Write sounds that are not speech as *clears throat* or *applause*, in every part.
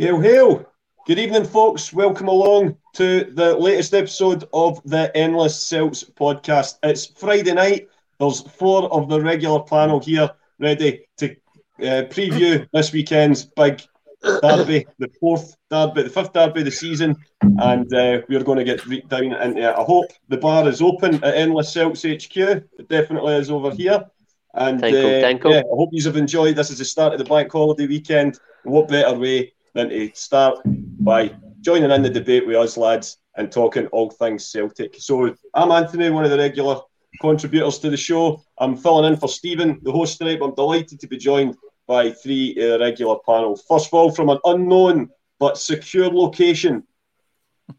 Hail, hail! Good evening, folks. Welcome along to the latest episode of the Endless Celts podcast. It's Friday night. There's four of the regular panel here ready to uh, preview this weekend's big derby, the fourth derby, the fifth derby of the season, and uh, we're going to get down into it. I hope the bar is open at Endless Celts HQ. It definitely is over here. And Tinkle, uh, tinkle. yeah, I hope you have enjoyed. This is the start of the bank holiday weekend. What better way than to start by joining in the debate with us lads and talking all things Celtic. So I'm Anthony, one of the regular contributors to the show. I'm filling in for Stephen, the host tonight. I'm delighted to be joined by three uh, regular panel. First of all, from an unknown but secure location,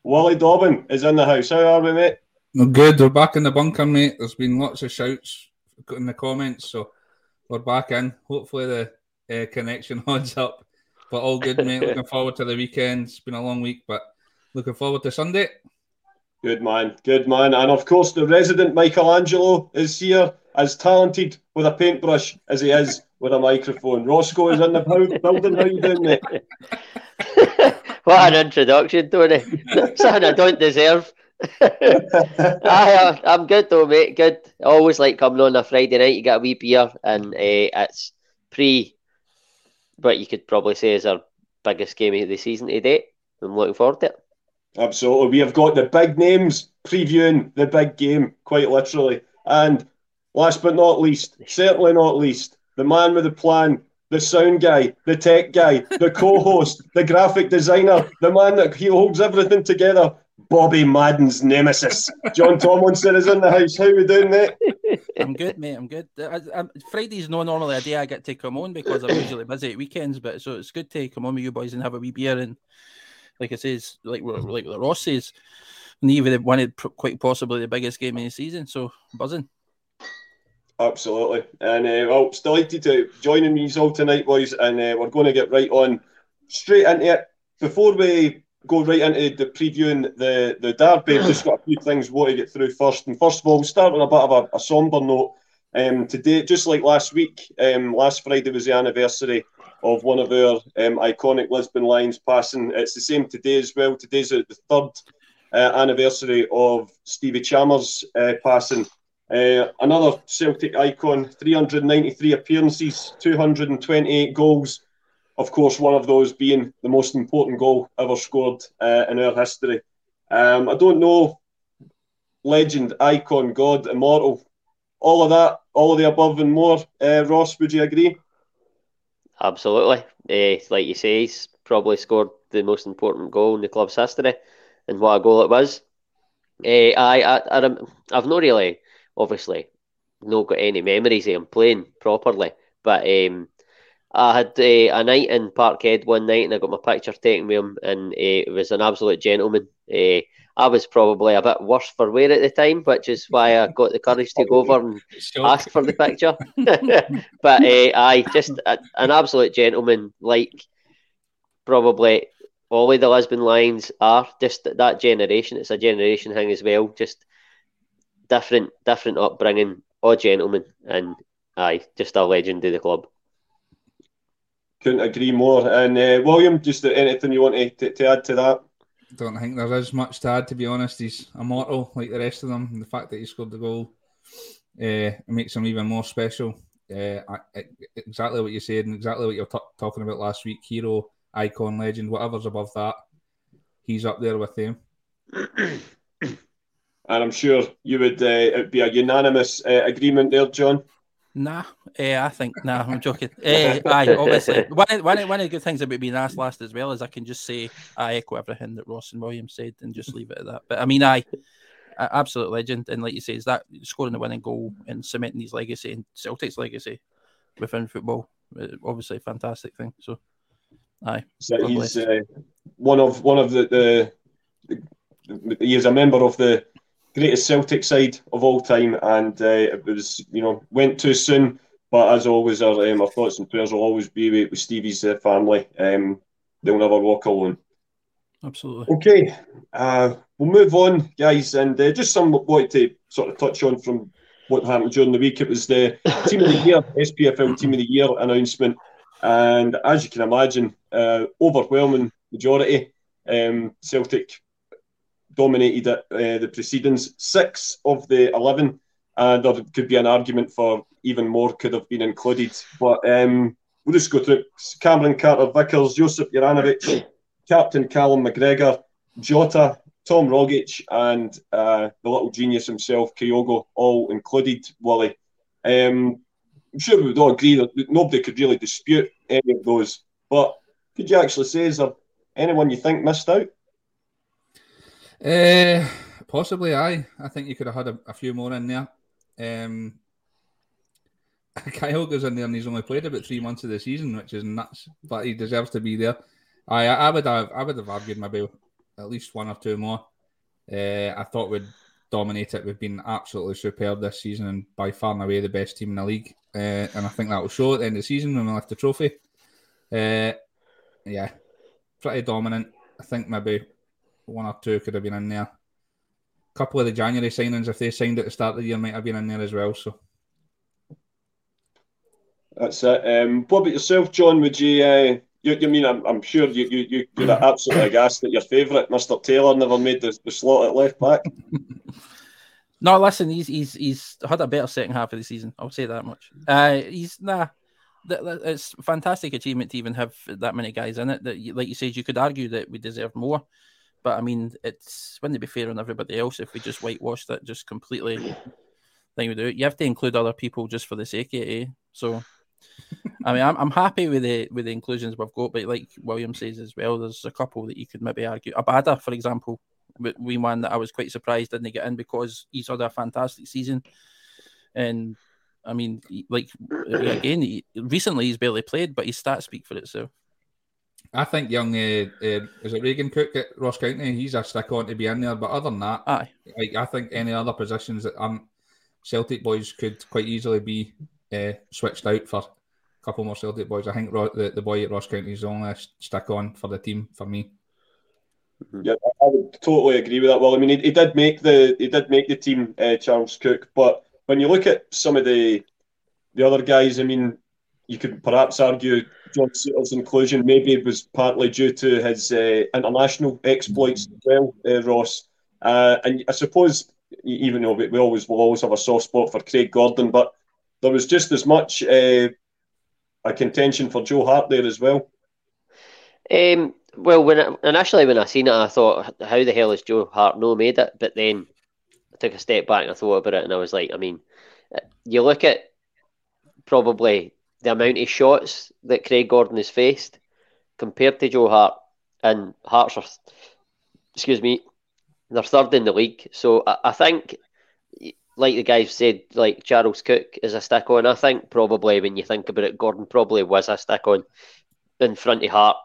Wally Dobbin is in the house. How are we, mate? We're good. We're back in the bunker, mate. There's been lots of shouts in the comments, so we're back in. Hopefully, the uh, connection *laughs* holds up. But all good, mate. *laughs* looking forward to the weekend. It's been a long week, but looking forward to Sunday. Good man, good man. And of course, the resident Michelangelo is here, as talented with a paintbrush as he is with a microphone. Roscoe is in the building. How you doing, mate? what an introduction, Tony. *laughs* Something I don't deserve. *laughs* I, I'm good though, mate. Good. I always like coming on a Friday night. You get a wee beer, and uh, it's pre what you could probably say is our biggest game of the season to date. I'm looking forward to it. Absolutely. We have got the big names previewing the big game, quite literally. And last but not least, certainly not least, the man with the plan, the sound guy, the tech guy, the co host, the graphic designer, the man that he holds everything together, Bobby Madden's nemesis. John Tomlinson is in the house. How are we doing, mate? I'm good, mate. I'm good. I, I, Friday's not normally a day I get to come on because I'm usually busy at weekends, but so it's good to come on with you boys and have a wee beer and, like I says, like like the Ross says, and even wanted quite possibly the biggest game of the season. So buzzing. Absolutely. And uh, well, it's delighted to joining me all tonight, boys. And uh, we're going to get right on straight into it. Before we go right into the previewing the, the derby, I've just got a few things we want to get through first. And first of all, we'll start on a bit of a, a somber note. Um, today, just like last week, um, last Friday was the anniversary of one of our um, iconic Lisbon Lions passing. It's the same today as well. Today's the third uh, anniversary of Stevie Chalmers uh, passing. Uh, another Celtic icon, 393 appearances, 228 goals. Of course, one of those being the most important goal ever scored uh, in our history. Um, I don't know, legend, icon, god, immortal, all of that, all of the above and more. Uh, Ross, would you agree? Absolutely. Uh, like you say, he's probably scored the most important goal in the club's history, and what a goal it was. Uh, I, I, I, I've not really, obviously, not got any memories of him playing properly, but um, I had uh, a night in Parkhead one night, and I got my picture taken with him, and uh, it was an absolute gentleman. Uh, I was probably a bit worse for wear at the time, which is why I got the courage to go over and ask for the picture. *laughs* *laughs* but uh, I just a, an absolute gentleman, like probably all of the Lisbon Lions are. Just that generation, it's a generation thing as well. Just different, different upbringing, all gentlemen, and aye, just a legend of the club. Couldn't agree more. And uh, William, just anything you want to, to, to add to that? don't think there is much to add, to be honest. He's immortal like the rest of them. And the fact that he scored the goal uh, makes him even more special. Uh, I, exactly what you said and exactly what you were t- talking about last week. Hero, icon, legend, whatever's above that, he's up there with them. and I'm sure you would. Uh, it'd be a unanimous uh, agreement there, John. Nah, eh, I think nah. I'm joking. *laughs* Eh, aye, obviously, *laughs* one of, one, one of the good things about being asked last as well is I can just say I echo everything that Ross and Williams said and just leave it at that. But I mean, I absolute legend, and like you say, is that scoring the winning goal and cementing his legacy and Celtic's legacy within football, obviously a fantastic thing. So, aye, so he's uh, one of one of the, the, the he is a member of the greatest Celtic side of all time, and uh, it was you know went too soon. But as always, our, um, our thoughts and prayers will always be with, with Stevie's uh, family. Um, they'll never walk alone. Absolutely. Okay, uh, we'll move on, guys, and uh, just some wanted to sort of touch on from what happened during the week. It was the team of the year, SPFL team of the year announcement. And as you can imagine, uh, overwhelming majority, um, Celtic dominated uh, the proceedings. Six of the 11, and there could be an argument for even more could have been included. But um, we'll just go through Cameron Carter Vickers, Josip Juranovic, Captain Callum McGregor, Jota, Tom Rogic, and uh, the little genius himself, Kyogo, all included, Wally. Um, I'm sure we would all agree that nobody could really dispute any of those. But could you actually say, is there anyone you think missed out? Uh, possibly, I. I think you could have had a, a few more in there. Um, *laughs* Kyogo's in there and he's only played about three months of the season, which is nuts. But he deserves to be there. I I would have I would have argued maybe at least one or two more. Uh, I thought we'd dominate it. We've been absolutely superb this season and by far and away the best team in the league. Uh, and I think that will show at the end of the season when we lift the trophy. Uh, yeah, pretty dominant. I think maybe one or two could have been in there. A couple of the January signings, if they signed at the start of the year, might have been in there as well. So that's it. Um, what about yourself, John? Would you? Uh, you, you mean I'm, I'm sure you you you're absolutely *coughs* aghast that your favourite, Mister Taylor, never made the, the slot at left back. *laughs* no, listen, he's he's he's had a better second half of the season. I'll say that much. Uh, he's nah. It's fantastic achievement to even have that many guys in it. That, like you said, you could argue that we deserve more, but I mean, it's wouldn't it be fair on everybody else if we just whitewashed it just completely? Thing we do, you have to include other people just for the sake of it. Eh? So I mean, I'm, I'm happy with the with the inclusions we've got, but like William says as well, there's a couple that you could maybe argue. Abada, for example, we one that I was quite surprised didn't get in because he's had a fantastic season, and I mean, like again, he, recently he's barely played, but his stats speak for itself. I think young uh, uh, is it Regan Cook at Ross County? He's a stick on to be in there, but other than that, Aye. like I think any other positions that um Celtic boys could quite easily be uh, switched out for a couple more Celtic boys. I think the, the boy at Ross County is the only stick on for the team for me. Mm-hmm. Yeah, I would totally agree with that. Well, I mean, he, he did make the he did make the team, uh, Charles Cook. But when you look at some of the the other guys, I mean, you could perhaps argue John Souttar's inclusion maybe it was partly due to his uh, international exploits as well, uh, Ross. Uh, and I suppose even though we, always will always have a soft spot for Craig Gordon, but there was just as much uh, a contention for Joe Hart there as well. Um, well, when I, initially when I seen it, I thought, "How the hell is Joe Hart no made it?" But then I took a step back and I thought about it, and I was like, I mean, you look at probably the amount of shots that Craig Gordon has faced compared to Joe Hart, and Hearts are, excuse me, they're third in the league. So I, I think like the guys said, like Charles Cook is a stick on. I think probably when you think about it, Gordon probably was a stick on in front of Hart,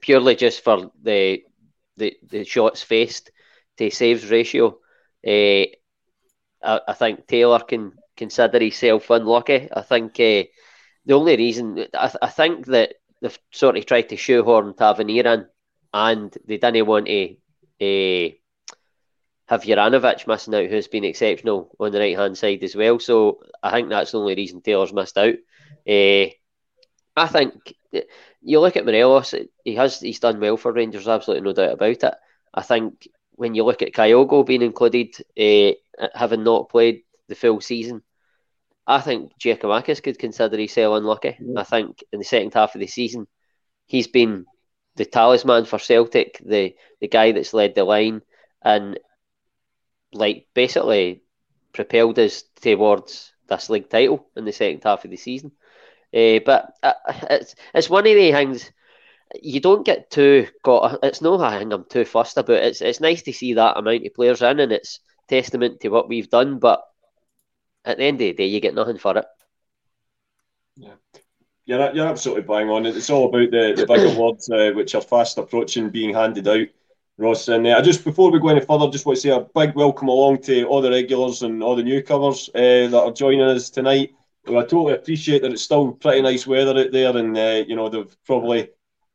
purely just for the the, the shots faced to saves ratio. Uh, I, I, think Taylor can consider himself unlucky. I think uh, the only reason I, I think that they've sort of tried to shoehorn Tavernier in, and they didn't want to. Uh, have Juranovic missing out, who's been exceptional on the right hand side as well. So I think that's the only reason Taylor's missed out. Uh, I think you look at Morelos, he has he's done well for Rangers, absolutely no doubt about it. I think when you look at Kyogo being included, uh, having not played the full season, I think Giakoumakis could consider himself unlucky. I think in the second half of the season, he's been the talisman for Celtic, the the guy that's led the line, and like basically propelled us towards this league title in the second half of the season. Uh, but uh, it's it's one of the things you don't get too got. It's no thing I'm too fussed about. It's it's nice to see that amount of players in, and it's testament to what we've done. But at the end of the day, you get nothing for it. Yeah. You're, you're absolutely bang on. It's all about the, the big awards uh, which are fast approaching being handed out. Ross. And uh, just before we go any further, just want to say a big welcome along to all the regulars and all the newcomers uh, that are joining us tonight. Well, I totally appreciate that it's still pretty nice weather out there, and uh, you know they've probably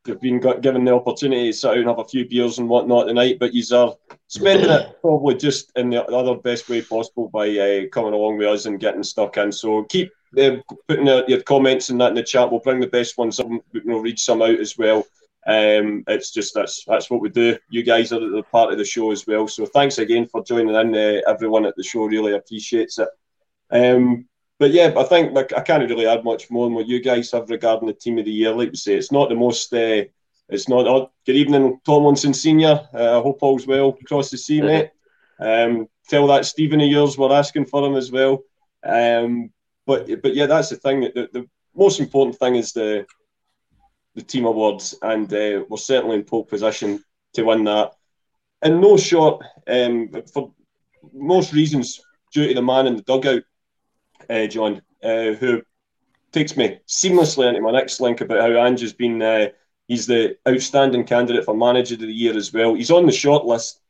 you've been given the opportunity to sit out and have a few beers and whatnot tonight, but you are spending it probably just in the other best way possible by uh, coming along with us and getting stuck in. So keep uh, putting your comments and that in the chat. We'll bring the best ones up. We'll read some out as well. Um, it's just that's that's what we do. You guys are the part of the show as well. So thanks again for joining in. Uh, everyone at the show really appreciates it. Um, but yeah, I think like, I can't really add much more than what you guys have regarding the team of the year. Like we say, it's not the most. Uh, it's not. Oh, good evening, Tomlinson Senior. Uh, I hope all's well across the sea, mate. Um, tell that Stephen of yours we're asking for him as well. Um, but but yeah, that's the thing. The, the most important thing is the the team awards, and uh, we're certainly in pole position to win that. And no short, um, for most reasons, due to the man in the dugout, uh, John, uh, who takes me seamlessly into my next link about how Ange has been. Uh, he's the outstanding candidate for manager of the year as well. He's on the short list.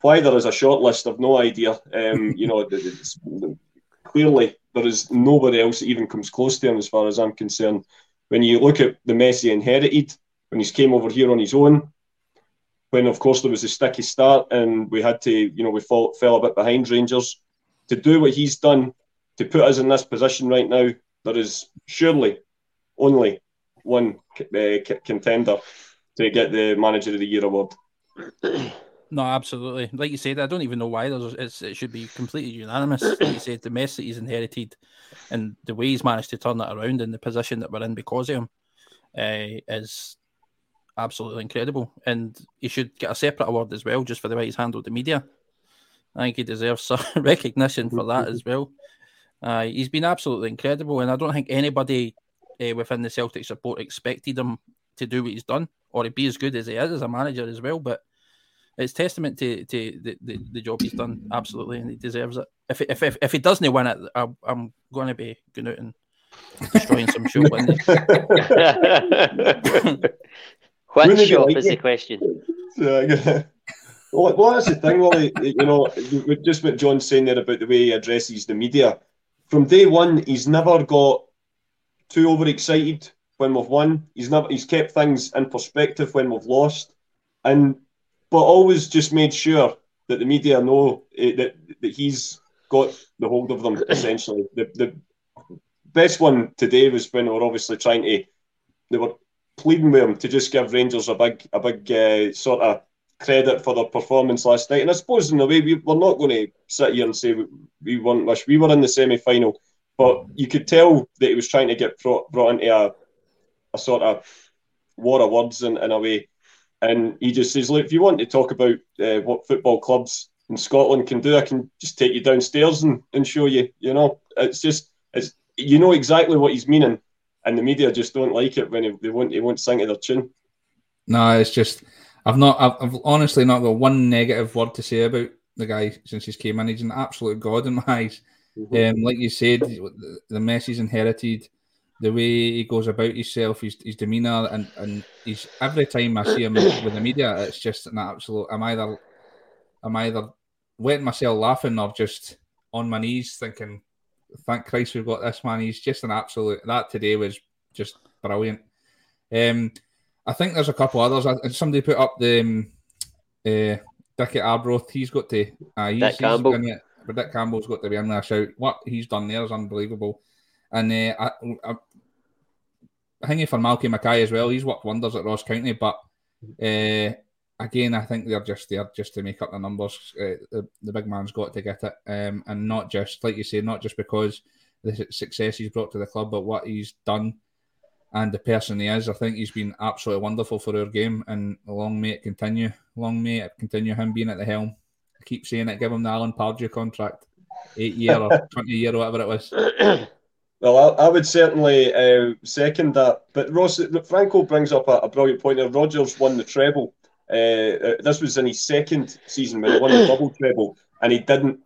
Why there is a short list, I've no idea. Um, *laughs* you know, clearly there is nobody else that even comes close to him as far as I'm concerned. When you look at the Messi inherited, when he came over here on his own, when of course there was a sticky start and we had to, you know, we fall, fell a bit behind Rangers. To do what he's done to put us in this position right now, there is surely only one uh, contender to get the Manager of the Year award. *clears throat* No, absolutely. Like you said, I don't even know why there's. it should be completely unanimous. Like you said, the mess that he's inherited, and the way he's managed to turn that around, and the position that we're in because of him, uh, is absolutely incredible. And he should get a separate award as well, just for the way he's handled the media. I think he deserves *laughs* some recognition for that as well. Uh, he's been absolutely incredible, and I don't think anybody uh, within the Celtic support expected him to do what he's done or to be as good as he is as a manager as well. But it's testament to, to the, the, the job he's done, absolutely, and he deserves it. If if if, if he doesn't win it, I, am going to be going out and destroying some show windows. What shop like is the question? *laughs* well, well, that's the thing, Wally. You know, just what John's saying there about the way he addresses the media. From day one, he's never got too overexcited when we've won. He's never he's kept things in perspective when we've lost, and but always just made sure that the media know uh, that that he's got the hold of them. *coughs* Essentially, the the best one today was when we were obviously trying to they were pleading with him to just give Rangers a big a big uh, sort of credit for their performance last night. And I suppose in a way we, we're not going to sit here and say we, we weren't wish we were in the semi final, but you could tell that he was trying to get brought, brought into a a sort of war of words in, in a way. And he just says, look, if you want to talk about uh, what football clubs in Scotland can do, I can just take you downstairs and, and show you. You know, it's just, it's you know exactly what he's meaning, and the media just don't like it when he, they won't, they won't sing to their tune. No, it's just, I've not, I've, I've honestly not got one negative word to say about the guy since he's came in. He's an absolute god in my eyes. Mm-hmm. Um, like you said, the, the he's inherited the way he goes about himself, his, his demeanour, and, and he's every time I see him *coughs* with the media, it's just an absolute. I'm either I'm either wetting myself laughing or just on my knees thinking, "Thank Christ we've got this man." He's just an absolute. That today was just brilliant. Um, I think there's a couple others. Somebody put up the um, uh, Dickie Arbroath. He's got to. Uh, he's, Dick Campbell. He's but Dick Campbell's got to be in there. Shout what he's done there is unbelievable. And uh, I, I, hanging for Malky Mackay as well. He's worked wonders at Ross County, but uh, again, I think they're just there just to make up the numbers. Uh, the, the, big man's got to get it, um, and not just like you say, not just because the success he's brought to the club, but what he's done and the person he is. I think he's been absolutely wonderful for our game, and long may it continue. Long may it continue. Him being at the helm. I keep saying it. Give him the Alan Pardew contract, eight year or *laughs* twenty year or whatever it was. *clears throat* Well, I, I would certainly uh, second that. But Ross, Franco brings up a, a brilliant point. There. Rodgers won the treble. Uh, uh, this was in his second season when he won the double treble, and he didn't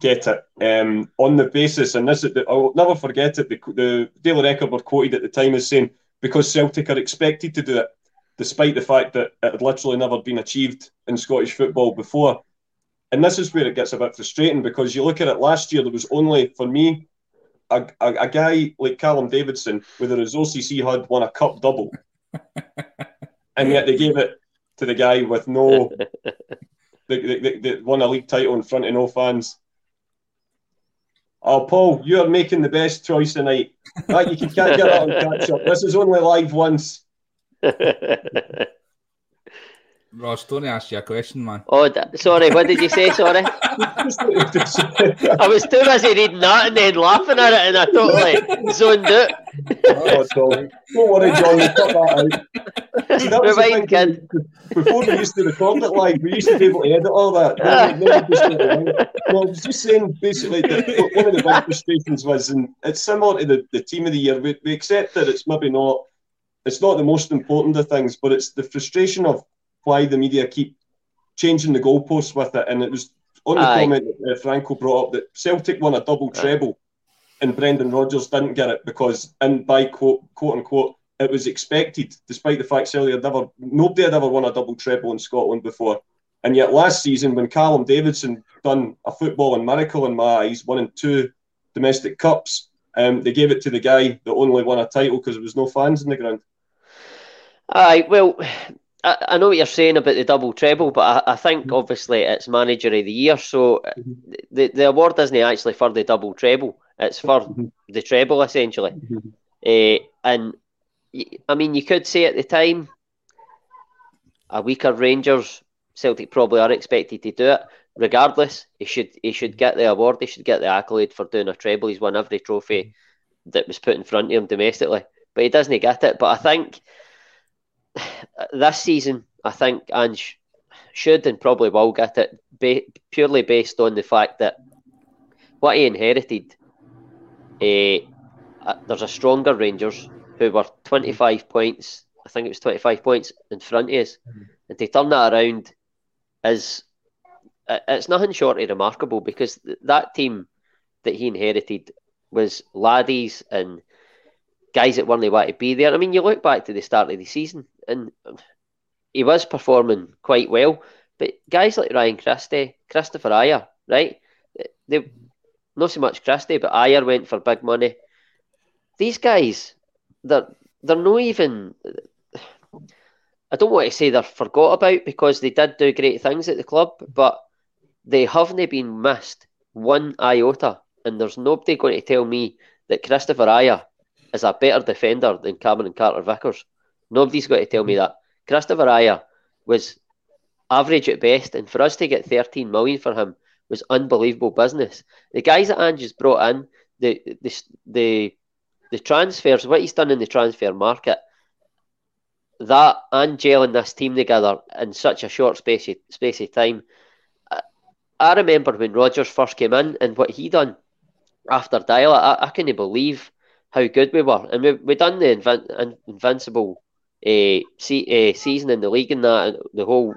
get it um, on the basis. And this, I'll never forget it. The, the Daily Record were quoted at the time as saying because Celtic are expected to do it, despite the fact that it had literally never been achieved in Scottish football before. And this is where it gets a bit frustrating because you look at it last year, there was only, for me, a, a, a, guy like Callum Davidson with the resources he had won a cup double. *laughs* and yet they gave it to the guy with no, *laughs* the, the, the, the won a league title in front of no fans. Oh, Paul, you are making the best choice tonight. Right, you can can't get out and catch up. This is only live once. *laughs* Ross, don't ask you a question, man. Oh, sorry. What did you say? Sorry. *laughs* I was too busy reading that and then laughing at it, and I totally zoned out. oh, don't worry, John. We cut that out. See, that was Rewind, kid. Before we used to record it live, we used to be able to edit all that. well, I was just saying, basically, that one of the big frustrations was, and it's similar to the, the team of the year. We, we accept that it's maybe not. It's not the most important of things, but it's the frustration of why the media keep changing the goalposts with it. And it was on the Aye. comment that uh, Franco brought up that Celtic won a double treble and Brendan Rodgers didn't get it because, and by quote, quote unquote, it was expected, despite the fact Celtic had never, nobody had ever won a double treble in Scotland before. And yet last season, when Callum Davidson done a footballing miracle in my eyes, winning two domestic cups, um, they gave it to the guy that only won a title because there was no fans in the ground. Aye, well, I, I, know what you're saying about the double treble, but I, I think mm-hmm. obviously it's manager of the year, so mm-hmm. the, the award isn't actually for the double treble; it's for mm-hmm. the treble essentially. Uh, and I mean, you could say at the time, a weaker Rangers, Celtic probably aren't expected to do it. Regardless, he should he should get the award. He should get the accolade for doing a treble. He's won every trophy that was put in front of him domestically, but he doesn't get it. But I think this season, I think Ange should and probably will get it ba- purely based on the fact that what he inherited. Uh, there's a stronger Rangers who were 25 points. I think it was 25 points in front of us, mm-hmm. and to turn that around is it's nothing short of remarkable because that team that he inherited was laddies and guys that weren't want to be there. I mean, you look back to the start of the season, and he was performing quite well. But guys like Ryan Christie, Kristoffer Ajer, right? They not so much Christie, but Ayer went for big money. These guys, they're they're not even. I don't want to say they're forgot about because they did do great things at the club, but they haven't been missed one iota. And there's nobody going to tell me that Kristoffer Ajer is a better defender than Cameron Carter Vickers. Nobody's got to tell me hmm. that. Kristoffer Ajer was average at best, and for us to get 13 million for him was unbelievable business. The guys that Ange has brought in, the the the the transfers, what he's done in the transfer market, that and gelling this team together in such a short space of, space of time. I, I remember when Rodgers first came in and what he done after Deila. I, I couldn't believe how good we were, and we we done the invin- invincible uh, see, uh, season in the league and that the whole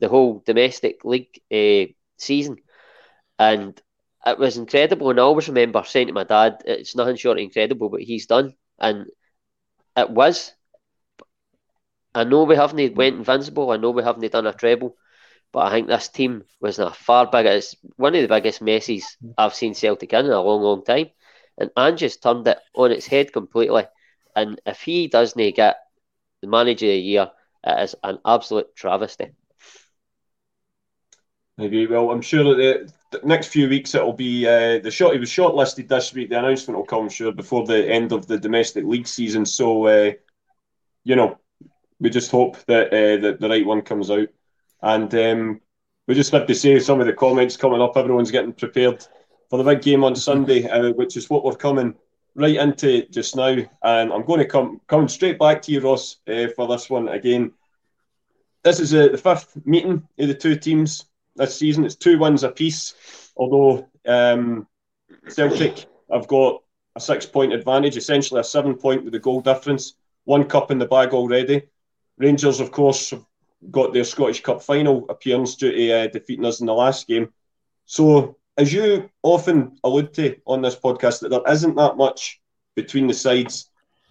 the whole domestic league uh, season, and it was incredible. And I always remember saying to my dad, "It's nothing short of incredible what he's done," and it was. I know we haven't went invincible. I know we haven't done a treble, but I think this team was a far bigger. It's one of the biggest messes I've seen Celtic in, in a long, long time. And Ange's turned it on its head completely. And if he doesn't get the manager of the year, it is an absolute travesty. Maybe. Well, I'm sure that the, the next few weeks it'll be uh, the shot. He was shortlisted this week. The announcement will come, sure, before the end of the domestic league season. So, uh, you know, we just hope that uh, that the right one comes out. And um, we just have to say some of the comments coming up. Everyone's getting prepared for the big game on Sunday, uh, which is what we're coming right into just now. And I'm going to come come straight back to you, Ross, uh, for this one again. This is uh, the fifth meeting of the two teams this season. It's two wins apiece, although um, Celtic have got a six point advantage, essentially a seven point with the goal difference. One cup in the bag already. Rangers, of course, have got their Scottish Cup final appearance due to uh, defeating us in the last game. So as you often allude to on this podcast, that there isn't that much between the sides.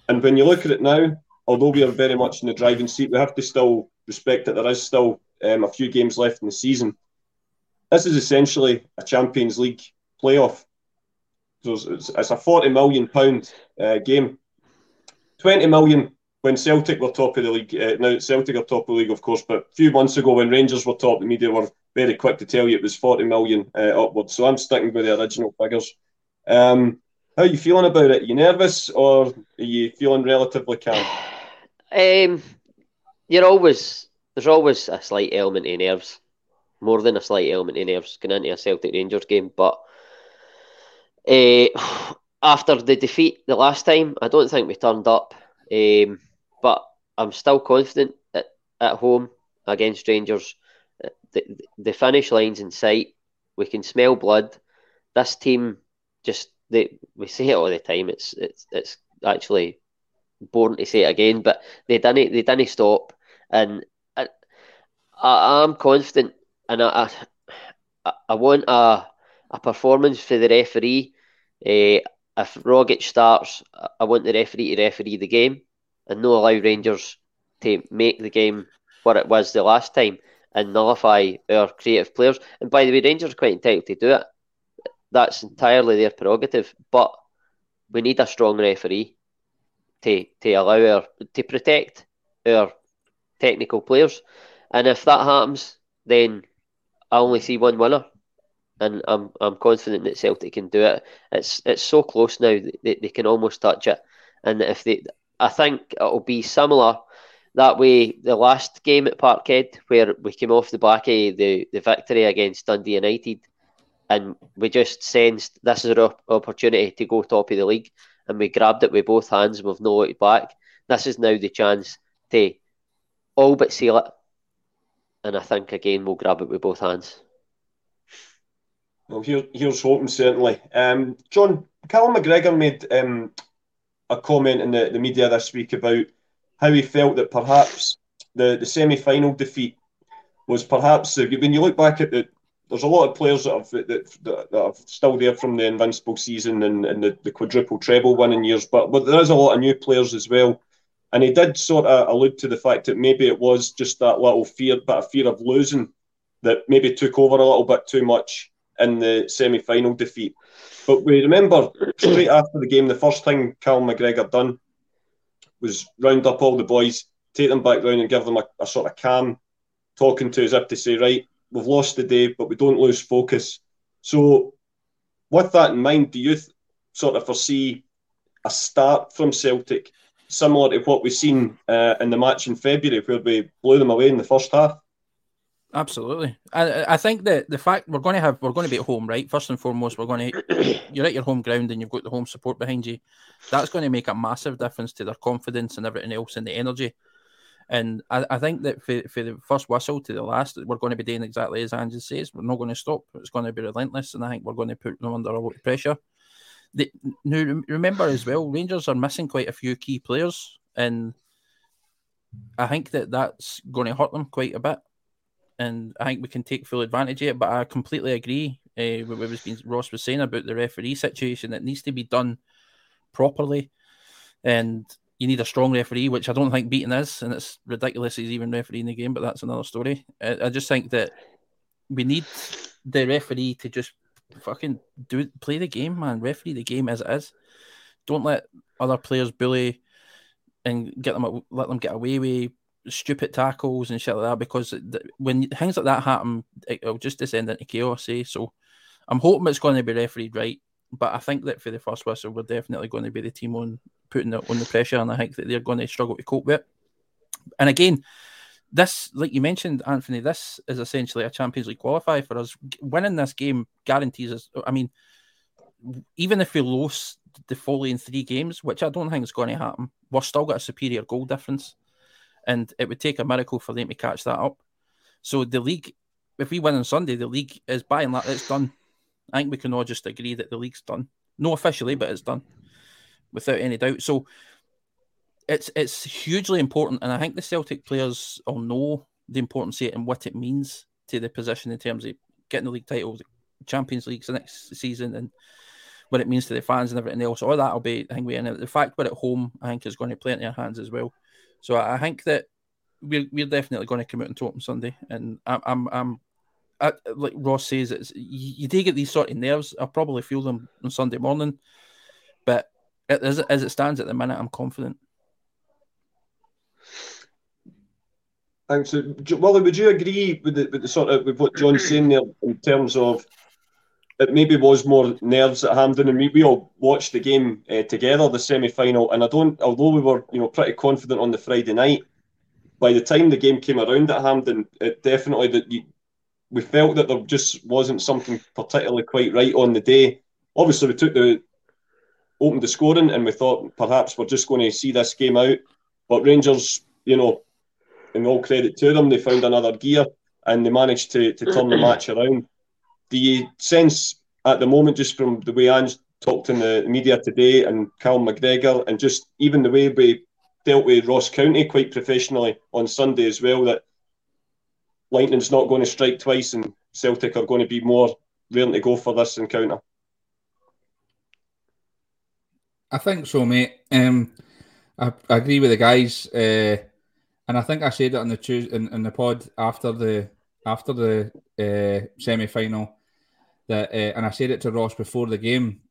And when you look at it now, although we are very much in the driving seat, we have to still respect that there is still um, a few games left in the season. This is essentially a Champions League playoff. So it's, it's a forty million pound uh, game. Twenty million when Celtic were top of the league, uh, now Celtic are top of the league, of course, but a few months ago when Rangers were top, the media were very quick to tell you it was 40 million uh, upwards. So I'm sticking with the original figures. Um, how are you feeling about it? Are you nervous or are you feeling relatively calm? Um, you're always there's always a slight element of nerves, more than a slight element of nerves going into a Celtic Rangers game. But uh, *sighs* after the defeat the last time, I don't think we turned up. Um, but I'm still confident at, at home against Rangers. The, the finish line's in sight. We can smell blood. This team just they we say it all the time. It's it's it's actually boring to say it again, but they didn't they didn't stop, and I, I am confident, and I, I I want a a performance for the referee. Uh, if Rogic starts, I want the referee to referee the game and not allow Rangers to make the game what it was the last time and nullify our creative players. And by the way, Rangers are quite entitled to do it. That's entirely their prerogative. But we need a strong referee to to allow our to protect our technical players. And if that happens, then I only see one winner. And I'm I'm confident that Celtic can do it. It's it's so close now that they, they can almost touch it. And if they I think it'll be similar that way. The last game at Parkhead, where we came off the back of the, the victory against Dundee United, and we just sensed this is our opportunity to go top of the league, and we grabbed it with both hands and we've no looked back. This is now the chance to all but seal it, and I think again we'll grab it with both hands. Well, here, here's hoping certainly. Um, John Callum McGregor made um, a comment in the, the media this week about how he felt that perhaps the, the semi final defeat was perhaps when you look back at the there's a lot of players that, have, that, that, that are still there from the invincible season and, and the, the quadruple treble winning years, but, but there is a lot of new players as well. And he did sort of allude to the fact that maybe it was just that little fear, bit of fear of losing that maybe took over a little bit too much in the semi final defeat. But we remember straight after the game, the first thing Cal McGregor done was round up all the boys, take them back round and give them a, a sort of calm talking to as if to say, right, we've lost the day, but we don't lose focus. So, with that in mind, do you th- sort of foresee a start from Celtic similar to what we've seen uh, in the match in February, where we blew them away in the first half? Absolutely. I, I think that the fact we're going to have we're going to be at home, right? First and foremost, we're going to *clears throat* you're at your home ground and you've got the home support behind you. That's going to make a massive difference to their confidence and everything else and the energy. And I, I think that for, for the first whistle to the last, we're going to be doing exactly as Ange says. We're not going to stop. It's going to be relentless, and I think we're going to put them under a lot of pressure. The, now, remember as well, Rangers are missing quite a few key players, and I think that that's going to hurt them quite a bit and I think we can take full advantage of it. But I completely agree uh, with what was being, Ross was saying about the referee situation. It needs to be done properly, and you need a strong referee, which I don't think Beaton is, and it's ridiculous he's even refereeing the game. But that's another story. I, I just think that we need the referee to just fucking do play the game, man. Referee the game as it is. Don't let other players bully and get them let them get away with stupid tackles and shit like that because when things like that happen, it'll just descend into chaos. Eh? So I'm hoping it's going to be refereed right, but I think that for the first whistle, we're definitely going to be the team on putting it on the pressure, and I think that they're going to struggle to cope with it. And again, this, like you mentioned, Anthony, this is essentially a Champions League qualifier for us. Winning this game guarantees us. I mean, even if we lose the following three games, which I don't think is going to happen, we're still got a superior goal difference and it would take a miracle for them to catch that up. So the league, if we win on Sunday, the league is by and large it's done. I think we can all just agree that the league's done. No officially, but it's done without any doubt. So it's it's hugely important, and I think the Celtic players all know the importance of it and what it means to the position in terms of getting the league title, the Champions League the next season, and what it means to the fans and everything else. All that will be, I think, we in the fact we're at home, I think, is going to play into our hands as well. So I think that we're we're definitely going to come out and talk on Sunday, and I'm I'm, I'm I, like Ross says, it's you, you do get these sort of nerves. I'll probably feel them on Sunday morning, but as it, as it stands at the minute, I'm confident. Thanks, Wally. Would you agree with the, with the sort of with what John's saying there in terms of it maybe was more nerves at Hampden, and we, we all watched the game uh, together, the semi final, and I don't, although we were you know pretty confident on the Friday night, by the time the game came around at Hampden, it definitely that you, we felt that there just wasn't something particularly quite right on the day. Obviously, we took the opened the scoring, and we thought perhaps we're just going to see this game out. But Rangers, you know, and all credit to them, they found another gear and they managed to, to turn the match around. Do you sense at the moment, just from the way Ange talked in the media today and Cal McGregor, and just even the way we dealt with Ross County quite professionally on Sunday as well, that Lightning's not going to strike twice and Celtic are going to be more willing to go for this encounter? I think so, mate. Um, I, I, agree with the guys, uh, and I think I said it on the in, in the pod after the after the uh, semi final that, uh, and I said it to Ross before the game.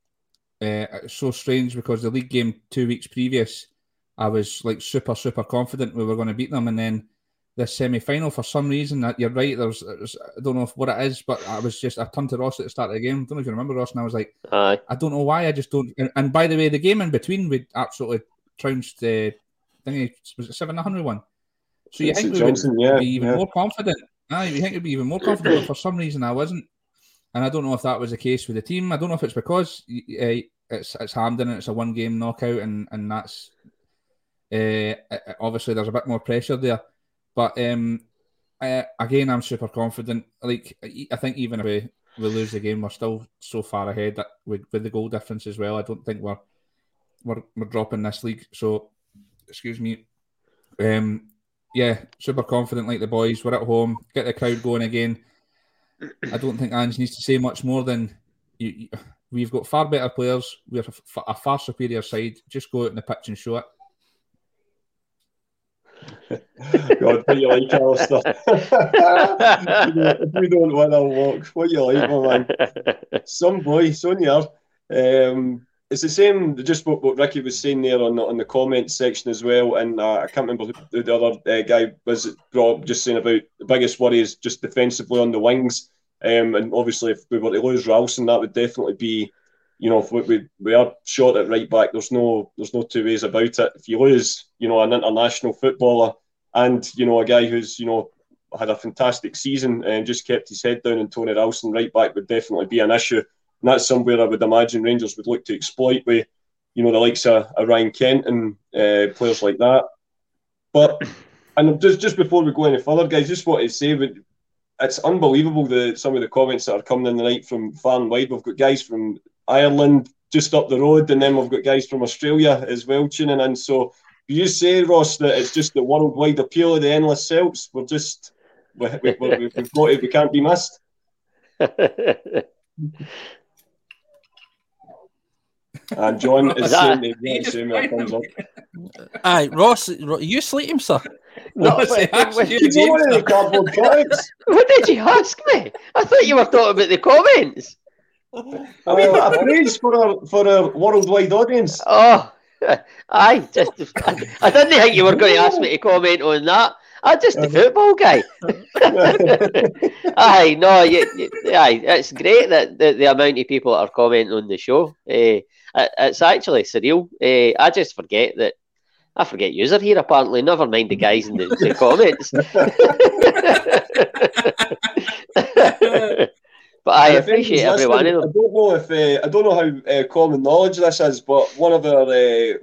Uh, it's so strange because the league game two weeks previous, I was like super super confident we were going to beat them, and then the semi final for some reason. That you're right. There's, there's, I don't know what it is, but I was just I turned to Ross at the start of the game. I don't know if you remember Ross, and I was like, Aye. I don't know why. I just don't. And, and by the way, the game in between we absolutely trounced. Uh, thingy, was it seven hundred one? So you think we Johnson, would yeah, be even yeah. more confident? Aye, you think we'd be even more confident, but for some reason I wasn't. And I don't know if that was the case with the team. I don't know if it's because uh, it's it's Hampden and it's a one game knockout, and and that's uh, obviously there's a bit more pressure there. But um, uh, again, I'm super confident. Like I think even if we, we lose the game, we're still so far ahead that with, with the goal difference as well. I don't think we're we're, we're dropping this league. So, excuse me. Um, yeah, super confident like the boys. We're at home, get the crowd going again. I don't think Ange needs to say much more than you, you, we've got far better players. We're a, a far superior side. Just go out in the pitch and show it. *laughs* God, what you like, Alistair? *laughs* if we don't win, I'll walk. What you like, my man? Some boy, Sonia. Um, it's the same, just what, what Ricky was saying there on the, on the comments section as well. And uh, I can't remember who the other uh, guy was brought just saying about the biggest worry is just defensively on the wings. Um, and obviously, if we were to lose Ralston, that would definitely be, you know, if we, we, we are short at right back. There's no there's no two ways about it. If you lose, you know, an international footballer and you know a guy who's you know had a fantastic season and just kept his head down, and Tony Ralston right back would definitely be an issue. And that's somewhere I would imagine Rangers would look to exploit with, you know, the likes of, of Ryan Kent and uh, players like that. But and just just before we go any further, guys, just want to say that it's unbelievable the some of the comments that are coming in the night from far and wide. We've got guys from Ireland just up the road, and then we've got guys from Australia as well tuning in. So you say, Ross, that it's just the worldwide appeal of the endless Celts? We're just we, we, we, we've got it. We can't be missed. *laughs* And John is saying the exact same that comes up. *laughs* Aye, Ross, you sleep him, sir. No, what, what, what, did you *laughs* what did you ask me? I thought you were talking about the comments. I mean, a praise for our for our worldwide audience. Oh, *laughs* aye, just I, I didn't think you were going to ask me to comment on that. I'm just a football guy. aye, no, you, you, aye, it's great that the, the, amount of people are commenting on the show. Uh, it, it's actually surreal. Uh, I just forget that. I forget you're here apparently. Never mind the guys in the, the *laughs* comments. *laughs* but I appreciate every one of them. I don't know if uh, I don't know how uh, common knowledge this is, but one of our uh,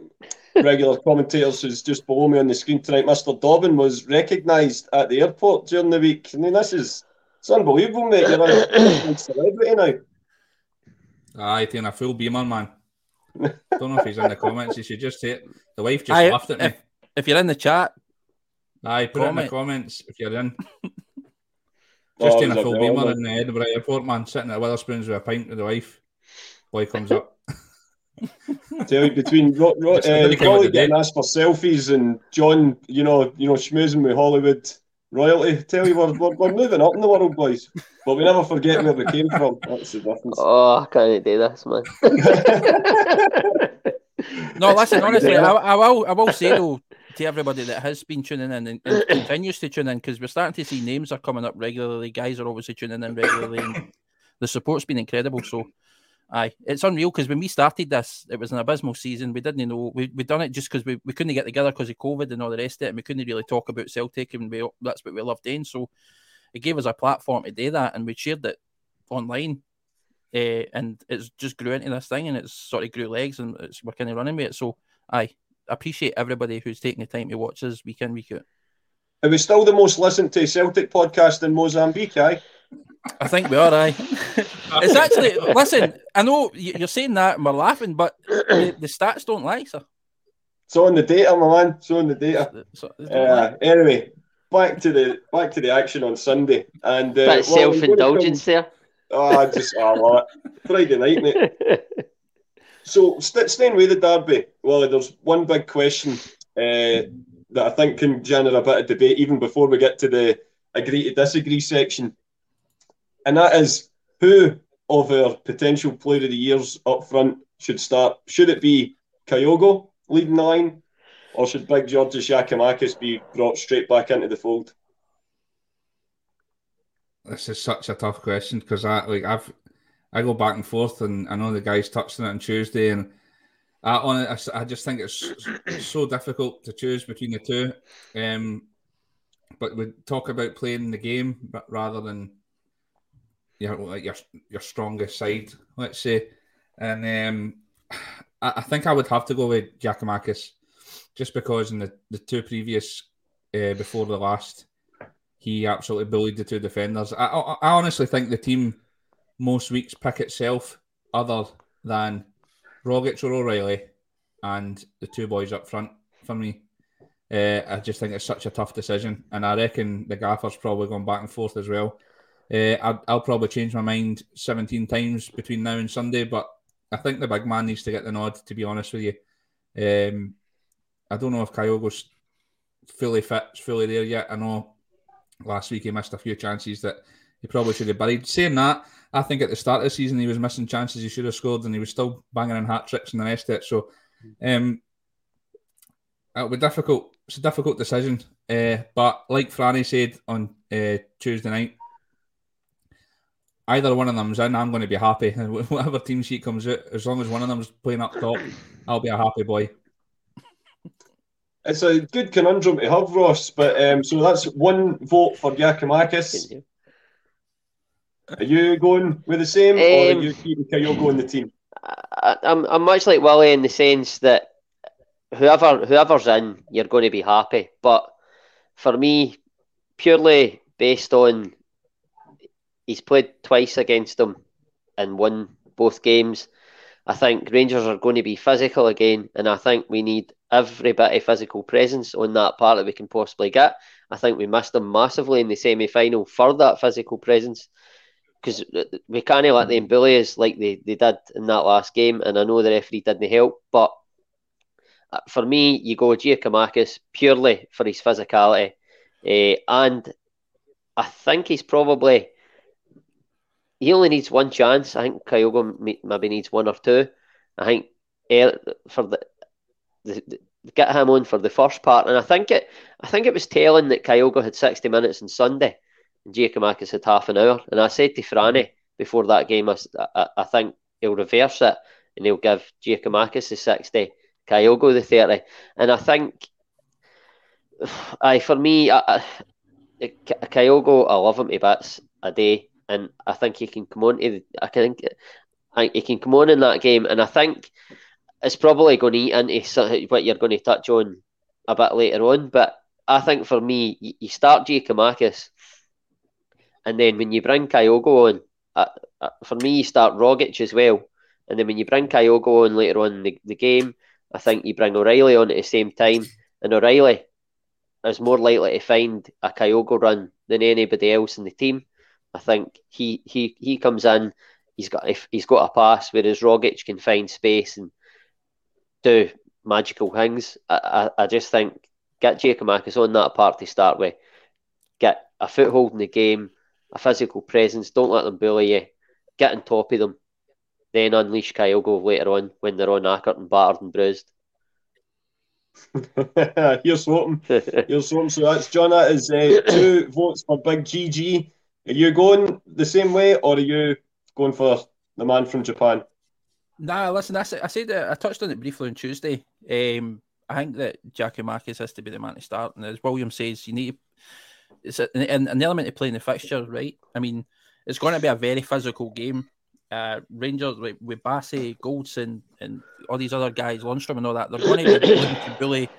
regular *laughs* commentators who's just below me on the screen tonight, Mr. Dobbin, was recognised at the airport during the week. I mean, this is it's unbelievable, mate. You're a celebrity now. Aye, taking a full beamer, man. *laughs* Don't know if he's in the comments. You should just say it. The wife just Aye, laughed at if, me. If you're in the chat, I put comment. it in the comments if you're in. *laughs* just oh, in a full beamer in the Edinburgh airport, man, sitting at Wetherspoons with a pint with the wife. Boy comes up. *laughs* Tell you between Ro- Ro- uh, Rolly getting asked for selfies and John, you know, you know, schmoozing with Hollywood royalty. Tell you we're, we're, we're, moving up in the world, boys. But we never forget where we came from. That's the difference. Oh, I can't do this, man. *laughs* no, listen. Honestly, I, I, will. I will say though, to everybody that has been tuning in and, and continues to tune in because we're starting to see names are coming up regularly. Guys are obviously tuning in regularly. and the support's been incredible. So, aye, it's unreal because when we started this, it was an abysmal season. We didn't know we we done it just because we, we couldn't get together because of COVID and all the rest of it, and we couldn't really talk about Celtic, and we that's what we loved doing. So, it gave us a platform to do that, and we shared it online. Uh, and it's just grew into this thing, and it's sort of grew legs, and it's we're kind of running with it. So, aye, appreciate everybody who's taking the time to watch us week in, week out. Are we still the most listened to Celtic podcast in Mozambique, aye? I think we are, aye. *laughs* it's actually, listen, I know you're saying that and we're laughing, but the, *clears throat* the stats don't lie, sir. It's on the data, my man. It's on the data. Uh, anyway, back to the back to the action on Sunday, and uh, that self indulgence there. Oh, I just I love it. Friday night, mate. *laughs* So st- staying with the derby, well, there's one big question uh, that I think can generate a bit of debate even before we get to the agree to disagree section, and that is who of our potential player of the years up front should start. Should it be Kyogo leading nine, or should Big Georgios Giakoumakis be brought straight back into the fold? This is such a tough question because I like I've I go back and forth, and I know the guys touched on it on Tuesday, and I on it, I, just think it's so difficult to choose between the two. Um, but we talk about playing the game, rather than you know, like your your strongest side, let's say. And um, I, I, think I would have to go with Giakoumakis, just because in the, the two previous uh, before the last, he absolutely bullied the two defenders. I, I, I honestly think the team most weeks pick itself other than Rogic or O'Reilly and the two boys up front for me. Uh, I just think it's such a tough decision, and I reckon the gaffer's probably going back and forth as well. Uh, I'll, I'll, probably change my mind 17 times between now and Sunday, but I think the big man needs to get the nod, to be honest with you. Um, I don't know if Kyogo's fully fit, fully there yet. I know last week he missed a few chances that he probably should have buried. Saying that, I think at the start of the season he was missing chances he should have scored, and he was still banging in hat tricks and the rest of it. So, um, it'll be difficult. It's a difficult decision, uh, but like Franny said on uh, Tuesday night, either one of them's in, I'm going to be happy. *laughs* Whatever team sheet comes out, as long as one of them's playing up top, I'll be a happy boy. It's a good conundrum to have, Ross. But um, so that's one vote for Giakoumakis. Are you going with the same, um, or are um, you keeping Kyogo in the team? I, I'm I'm much like Willie in the sense that whoever whoever's in, you're going to be happy. But for me, purely based on he's played twice against them and won both games. I think Rangers are going to be physical again, and I think we need every bit of physical presence on that part that we can possibly get. I think we missed them massively in the semi final for that physical presence because we can't let them bully us like they, they did in that last game. And I know the referee didn't help, but uh, for me, you go Giakoumakis purely for his physicality, uh, and I think he's probably he only needs one chance. I think Kyogo maybe needs one or two. I think uh, for the, the, the get him on for the first part, and I think it I think it was telling that Kyogo had sixty minutes on Sunday Giakoumakis had half an hour. And I said to Franny before that game, I, I, I think he'll reverse it and he'll give Giakoumakis the 60, Kyogo the 30. And I think, *sighs* I for me, I, I, Kyogo, I love him to bits a day. And I think he can come on to, I think he can come on in that game. And I think it's probably going to eat into what you're going to touch on a bit later on. But I think for me, you start Giakoumakis and then when you bring Kyogo on, uh, uh, for me, you start Rogic as well. And then when you bring Kyogo on later on in the, the game, I think you bring O'Reilly on at the same time. And O'Reilly is more likely to find a Kyogo run than anybody else in the team. I think he he he comes in, he's got he's got a pass, whereas Rogic can find space and do magical things. I, I, I just think get Giakoumakis on that part to start with, get a foothold in the game, a physical presence. Don't let them bully you. Get on top of them. Then unleash Kyogo later on when they're on knackered and battered and bruised. *laughs* Here's hoping. Here's hoping. So that's John. That is uh, two *coughs* votes for Big GG. Are you going the same way, or are you going for the man from Japan? Nah, listen. I said I said I touched on it briefly on Tuesday. Um, I think that Giakoumakis has to be the man to start, and as William says, you need it's an, an element of playing the fixture, right? I mean, it's going to be a very physical game. Uh, Rangers with, with Bassey, Goldson, and all these other guys, Lundstrom and all that, they're going to be *coughs* to bully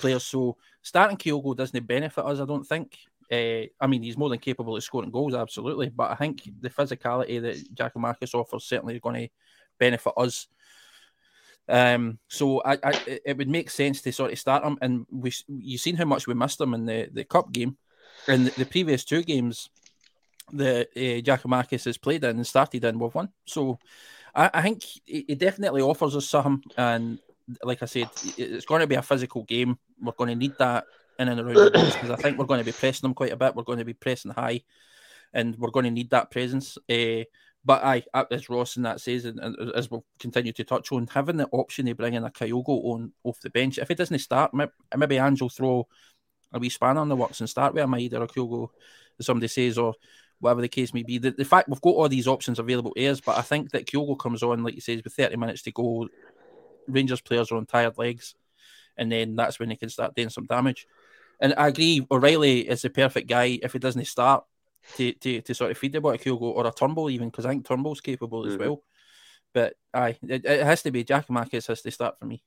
players. So starting Kyogo doesn't benefit us, I don't think. Uh, I mean, he's more than capable of scoring goals, absolutely. But I think the physicality that Giakoumakis offers certainly is going to benefit us. Um, so I, I, it would make sense to sort of start him, and we you've seen how much we missed him in the, the cup game, in the, the previous two games that uh, Giakoumakis has played in and started in, we've won. So I, I think it definitely offers us some, and like I said, it's going to be a physical game. We're going to need that in and around the box because I think we're going to be pressing them quite a bit. We're going to be pressing high, and we're going to need that presence. Uh, but I, as Ross and that says, and, and, as we'll continue to touch on, having the option of bringing a Kyogo on off the bench, if it doesn't start, maybe Ange'll throw a wee spanner on the works and start with a Maeda or a Kyogo, as somebody says, or whatever the case may be. The, the fact we've got all these options available is, but I think that Kyogo comes on, like he says, with 30 minutes to go, Rangers players are on tired legs, and then that's when they can start doing some damage. And I agree, O'Reilly is the perfect guy if he doesn't start to, to, to sort of feed the ball to Kyogo or a Turnbull even because I think Turnbull's capable mm-hmm. as well. But aye, it, it has to be Giakoumakis has to start for me.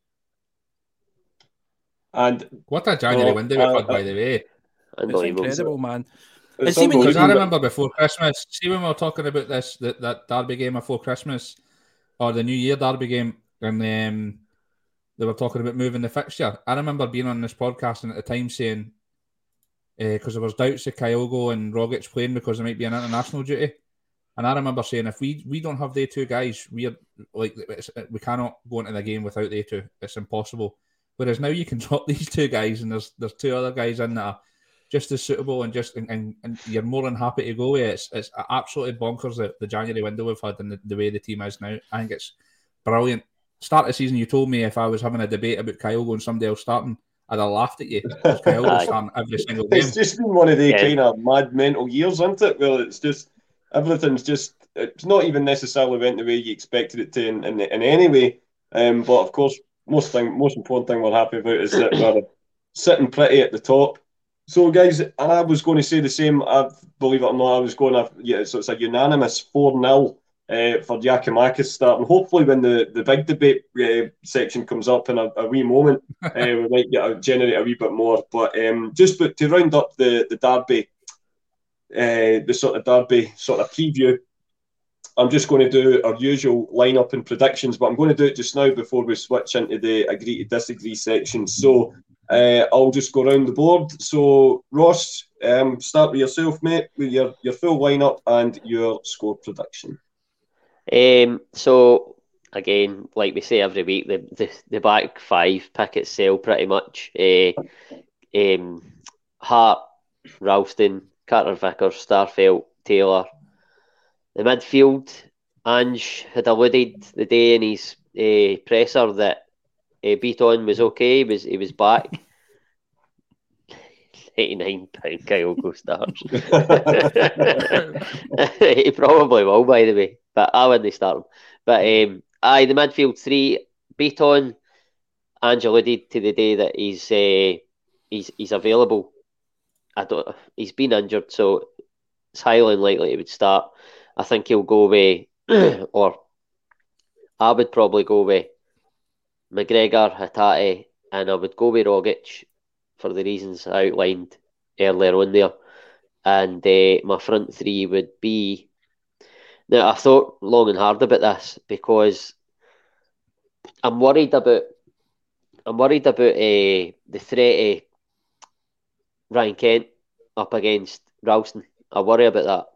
And what a January window we've had, by the way. It's incredible, man. It's see, because I remember before Christmas, see when we were talking about this that, that Derby game before Christmas or the New Year Derby game, and um, they were talking about moving the fixture. I remember being on this podcast and at the time saying because uh, there was doubts of Kyogo and Rogic playing because there might be an international duty. And I remember saying, if we we don't have the two guys, we're like we cannot go into the game without the two. It's impossible. Whereas now you can *laughs* drop these two guys, and there's there's two other guys in there just as suitable, and just and, and, and you're more than happy to go. It's, it's absolutely bonkers the, the January window we've had and the, the way the team is now. I think it's brilliant. Start of the season, you told me if I was having a debate about Kyogo and somebody else starting, I'd have laughed at you. *laughs* every single game. It's just been one of the yeah. kind of mad mental years, isn't it? Well, it's just everything's just it's not even necessarily went the way you expected it to in, in, in any way. Um, but of course, most thing, most important thing we're happy about is that we're *coughs* sitting pretty at the top. So, guys, and I was going to say the same. I believe it or not, I was going to yeah. So it's a unanimous four 0 uh, for Giakoumakis starting. Hopefully, when the, the big debate uh, section comes up in a, a wee moment, *laughs* uh, we might get a, generate a wee bit more. But um, just but to round up the the derby, uh, the sort of derby sort of preview, I'm just going to do our usual lineup and predictions, but I'm going to do it just now before we switch into the agree to disagree section. So. Uh, I'll just go around the board. So, Ross, um, start with yourself, mate, with your, your full lineup and your score prediction. Um, so again, like we say every week, the the, the back five pick itself pretty much. Uh, um, Hart, Ralston, Carter Vickers, Starfelt, Taylor. The midfield, Ange had alluded the day in his uh, presser that uh, Bitton was okay. He was he was back. Eighty-nine pound Kyogo starts. *laughs* *laughs* he probably will, by the way but I wouldn't start him. But um, aye, the midfield three, Bitton, Angela did to the day that he's uh, he's he's available. I don't. He's been injured, so it's highly unlikely he would start. I think he'll go away, *clears throat* or I would probably go with McGregor, Hatate, and I would go with Rogic for the reasons I outlined earlier on there. And uh, my front three would be now, I thought long and hard about this because I'm worried about I'm worried about uh, the threat of Ryan Kent up against Ralston. I worry about that.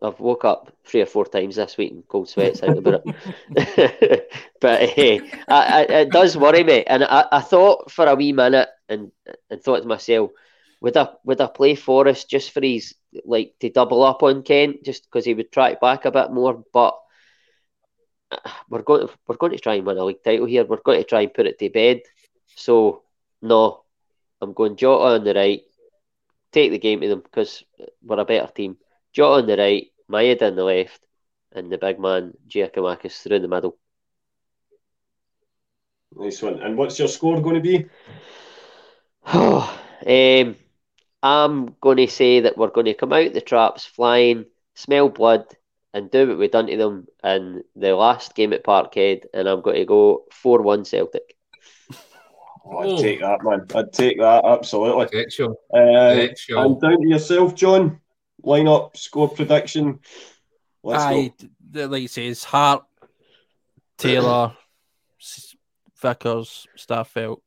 I've, woke up three or four times this week in cold sweats out about it. *laughs* but uh, I, I, it does worry me. And I, I thought for a wee minute and, and thought to myself, would I would I play Forrest just for his like to double up on Kent just because he would track back a bit more? But *sighs* we're going to, we're going to try and win a league title here. We're going to try and put it to bed. So, no, I'm going Jota on the right, take the game to them because we're a better team. Jota on the right, Maeda on the left, and the big man, Giakoumakis, through the middle. Nice one. And what's your score going to be? *sighs* um, I'm going to say that we're going to come out the traps flying, smell blood, and do what we've done to them in the last game at Parkhead, and I'm going to go 4 1 Celtic. Oh, I'd take that, man. I'd take that, absolutely. Get sure. Uh, Get sure. and down to yourself, John. Line up, score prediction. Let's I, go. the- like you say, it's Hart, Taylor, *clears throat* S- Vickers, Starfelt.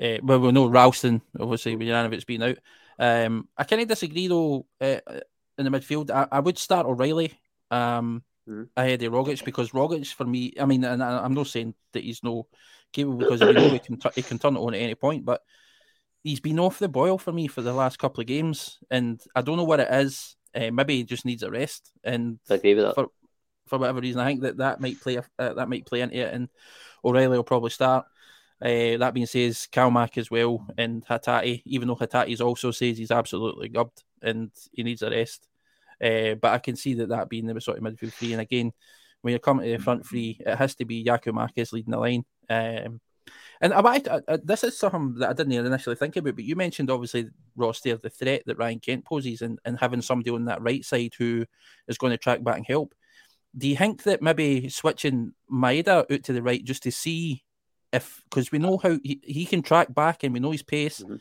Uh, well, we know Ralston, obviously, with Juranovic being out. Um, I kind of disagree, though, uh, in the midfield. I, I would start O'Reilly um, Mhm. ahead of Rogic because Rogic, for me, I mean, and I, I'm not saying that he's no capable because we know he can, tu- he can turn it on at any point, but he's been off the boil for me for the last couple of games, and I don't know what it is. Uh, maybe he just needs a rest, and I agree with that. for for whatever reason, I think that that might play uh, that might play into it, and O'Reilly will probably start. Uh, that being said, Calmac as well, and Hatate, even though Hatate's also says he's absolutely gubbed and he needs a rest. Uh, but I can see that that being the sort of midfield three. And again, when you're coming to the front three, it has to be Giakoumakis leading the line. Um, and I, I, I, this is something that I didn't initially think about, but you mentioned obviously Ross there, the threat that Ryan Kent poses, and, and having somebody on that right side who is going to track back and help. Do you think that maybe switching Maeda out to the right just to see if because we know how he, he can track back and we know his pace, Mhm.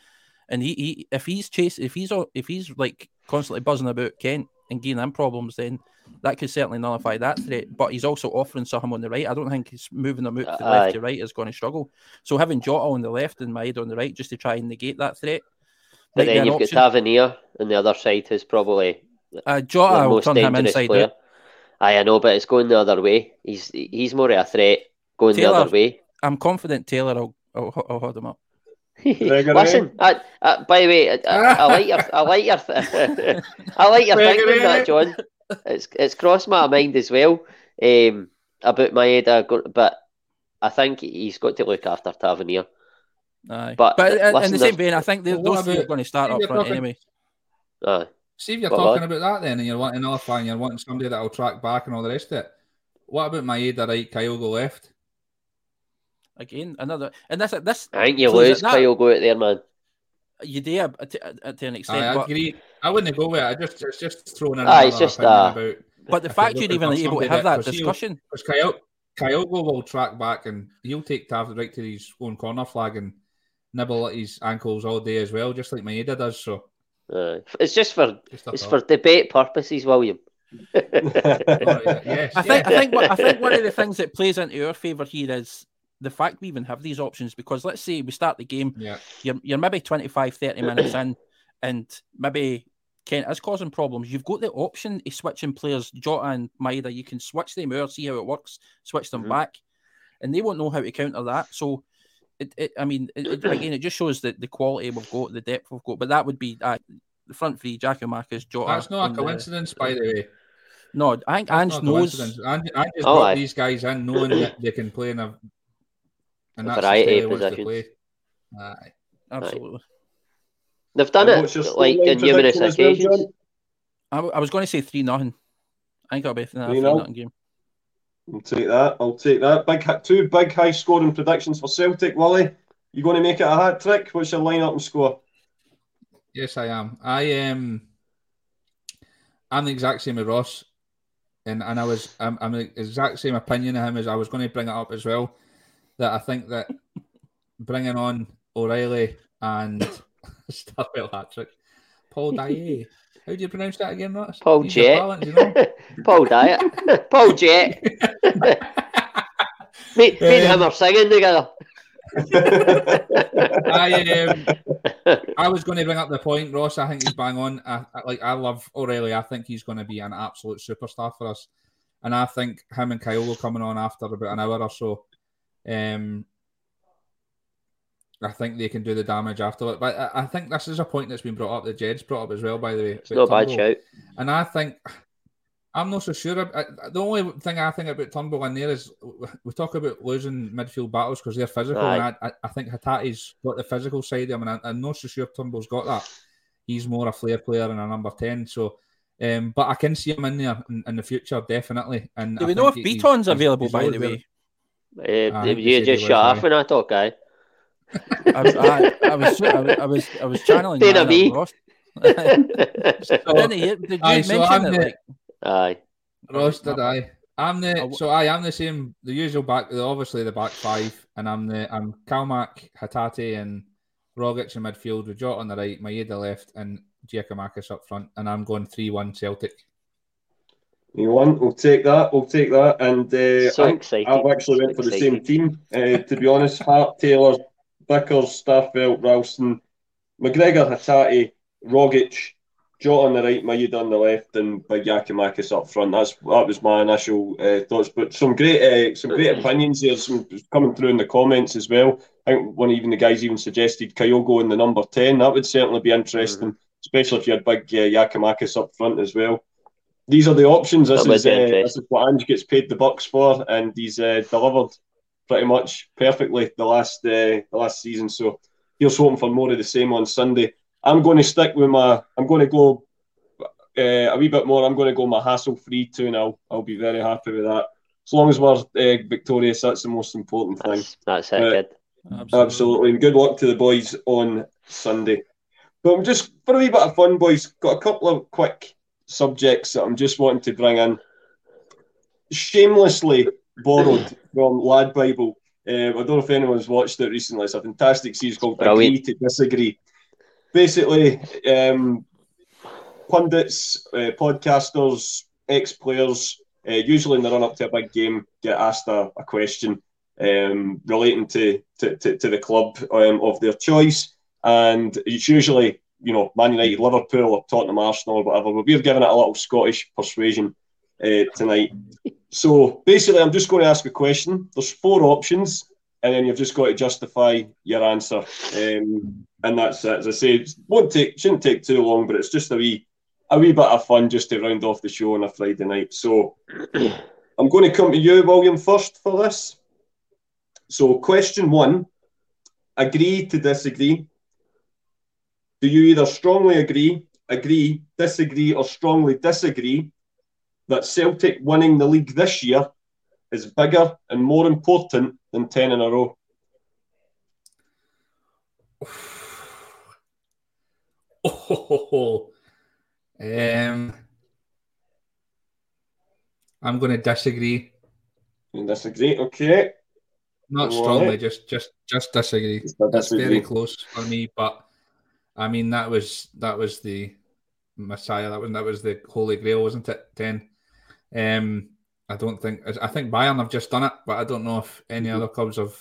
and he, he if he's chasing if he's if he's like constantly buzzing about Kent and giving him problems, then that could certainly nullify that threat. But he's also offering something on the right. I don't think he's moving them out to Aye. left to right is going to struggle. So having Jota on the left and Maeda on the right just to try and negate that threat. But then you've option. got Tavernier on the other side, who's probably Uh, Jota the will most turn him inside player. out. Aye, I know, but it's going the other way. He's he's more of a threat going the other way. I'm confident Taylor will, will, will hold him up. Listen, I, I, by the way, I, I, I like your, I like your, *laughs* I like your thinking that, John. It's it's crossed my mind as well um, about my head, uh, but I think he's got to look after Tavernier. Aye. But, But, in- in the same vein, I think they, Well, what those three are going to start if up you're front talking- anyway. Aye. See if you're What, talking what? about that then, and you're wanting another fan, you're wanting somebody that'll track back and all the rest of it. What about Maeda right, Kyogo left? Again, another, and that's this. I think you So it lose that- Kyle go out there, man. You do uh, to, to, to an extent, I but, agree. I wouldn't go with it. I just it's just throwing in Aye, another it's just, uh, about but the fact you're you're even able to have that discussion, because Kyogo, Kyogo will track back and he'll take Tav right to his own corner flag and nibble at his ankles all day as well, just like Maeda does. So Aye. it's just for just it's thought. for debate purposes, William. *laughs* Oh, yeah, yes, I think, yeah. I think, I think one of the things that plays into our favour here is the fact we even have these options. Because let's say we start the game, yeah. you're, you're maybe 25, 30 minutes in, and maybe Kent is causing problems. You've got the option of switching players, Jota and Maeda. You can switch them out, see how it works, switch them Mhm. back, and they won't know how to counter that. So, it, it I mean, it, it- again, it just shows that the quality we've got, the depth we've got. But that would be uh, the front three: Giakoumakis, Jota. That's not a coincidence, by the way. no, I think That's Ange knows. Ange, Ange has Oh, brought aye. these guys in knowing that they can play in a, and A that's variety the of style he wants positions. play. Aye. Absolutely. They've done And it like in numerous prediction as well, occasions. John? I, w- I was going to say three nothing. I think it'll be a three 3-0. nothing game. I'll take that. I'll take that. Big hi- two big high scoring predictions for Celtic. Wally, you going to make it a hat trick? What's your lineup and score? Yes, I am. I am. I'm the exact same as Ross, and and I was I'm, I'm the exact same opinion of him as I was going to bring it up as well. That I think that bringing on O'Reilly and *laughs* Starfield Hattrick, Paul Dye. How do you pronounce that again, Ross? Paul Jet. you know? *laughs* Paul Diet. *laughs* Paul Jet. Me, me and him are singing together. I um, I was going to bring up the point, Ross. I think he's bang on. I, I like I love O'Reilly. I think he's going to be an absolute superstar for us, and I think him and Kyogo coming on after about an hour or so. Um, I think they can do the damage after it. But I, I think this is a point that's been brought up The Jed's brought up as well. By the way, It's not a bad shout. and I think I'm not so sure. I, I, the only thing I think about Turnbull in there is we talk about losing midfield battles because they're physical, Aye. and I, I think Hatate's got the physical side of him, and I, I'm not so sure Turnbull's got that. He's more a flair player and a number ten. So, um, but I can see him in there in, in the future definitely. And Do I we know if think Beaton's available, he's by the way? there. Way? Uh, you you just he shut off aye. when I talk, guy. I, was- I, I was, I was, I was, *laughs* I was channeling. Dana Ryan B. Ross. Didn't he? Did you Aye, so I'm it? the- Like, Aye. Ross did I. I'm the so I am the same the usual back obviously the back five and I'm the I'm Kalmak, Hatate and Rogic in midfield with Jot on the right, Maeda left and Giakoumakis up front and I'm going three one Celtic. You want? We'll take that. We'll take that. And uh, So I, I've actually So went for the same team. Uh, to be honest, Hart, Taylor, Vickers, Starfelt, Ralston, McGregor, Hatate, Rogic, Jota on the right, Maeda on the left, and Big Giakoumakis up front. That's that was my initial uh, thoughts. But some great, uh, some great opinions there. Some coming through in the comments as well. I think one even the guys even suggested Kyogo in the number ten. That would certainly be interesting, especially if you had Big uh, Giakoumakis up front as well. These are the options. This is, uh, this is what Ange gets paid the bucks for, and he's uh, delivered pretty much perfectly the last uh, the last season. So here's hoping for more of the same on Sunday. I'm going to stick with my. I'm going to go uh, a wee bit more. I'm going to go my hassle free two and I'll I'll be very happy with that. As long as we're uh, victorious, that's the most important thing. That's, that's it, Uh, kid. Absolutely. And good luck to the boys on Sunday. But I'm just for a wee bit of fun, boys, got a couple of quick subjects that I'm just wanting to bring in. Shamelessly borrowed from Lad Bible. Uh, I don't know if anyone's watched it recently. It's a fantastic series called Brilliant. Agree to Disagree. Basically, um, pundits, uh, podcasters, ex players, uh, usually in the run up to a big game, get asked a, a question um, relating to, to, to, to the club um, of their choice. And it's usually, you know, Man United, Liverpool, or Tottenham, Arsenal, or whatever. But we're giving it a little Scottish persuasion uh, tonight. So basically, I'm just going to ask a question. There's four options, and then you've just got to justify your answer. Um, and that's it. As I say, it won't take, shouldn't take too long, but it's just a wee, a wee bit of fun just to round off the show on a Friday night. So I'm going to come to you, William, first for this. So, question one agree to disagree. Do you either strongly agree, agree, disagree, or strongly disagree that Celtic winning the league this year is bigger and more important than 10 in a row? Oh, *sighs* um, I'm going to disagree. You disagree? Okay. Not All strongly, right. just just just disagree. That's very close for me, but I mean that was that was the Messiah. That was that was the Holy Grail, wasn't it? Ten. Um, I don't think I think Bayern have just done it, but I don't know if any other clubs have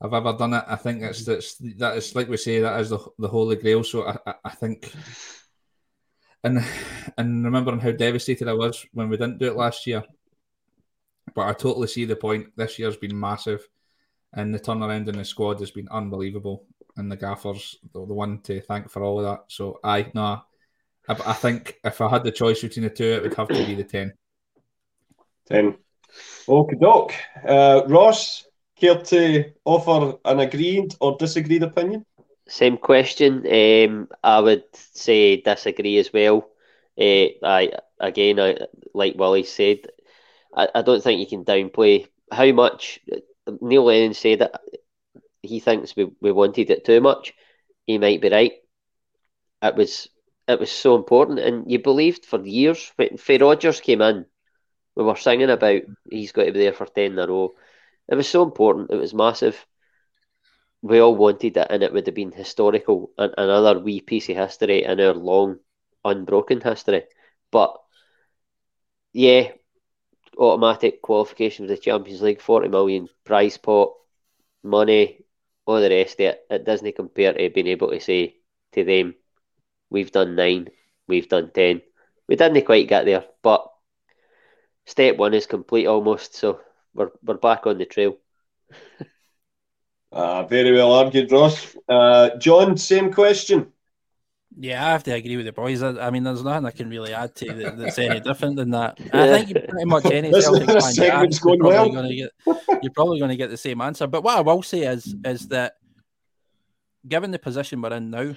have ever done it. I think that's that's that is like we say that is the the Holy Grail. So I I, I think. And and remembering how devastated I was when we didn't do it last year, but I totally see the point. This year's been massive, and the turnaround in the squad has been unbelievable. And the gaffers, the, the one to thank for all of that. So I no, I, I think if I had the choice between the two, it would have to be the ten. 10. Okay, doc. Uh, Ross, care to offer an agreed or disagreed opinion? Same question. Um, I would say disagree as well. Uh, I again, I, like Willie said, I, I don't think you can downplay how much Neil Lennon said that he thinks we, we wanted it too much. He might be right. It was it was so important, and you believed for years. When when Rodgers came in, we were singing about he's got to be there for ten in a row. It was so important. It was massive we all wanted it, and it would have been historical, and another wee piece of history in our long, unbroken history. But yeah, automatic qualification for the Champions League, forty million prize pot, money, all the rest of it. It doesn't compare to being able to say to them, "We've done nine, we've done ten. We didn't quite get there, but step one is complete almost. So we're we're back on the trail. Uh, *laughs* very well argued, Ross. Uh, John, same question. Yeah, I have to agree with the boys. I, I mean, there's nothing I can really add to that, that's any *laughs* different than that. I think pretty much any Celtic fan you segment's ask, you're probably well. going to get you're probably going to get the same answer. But what I will say is is that given the position we're in now,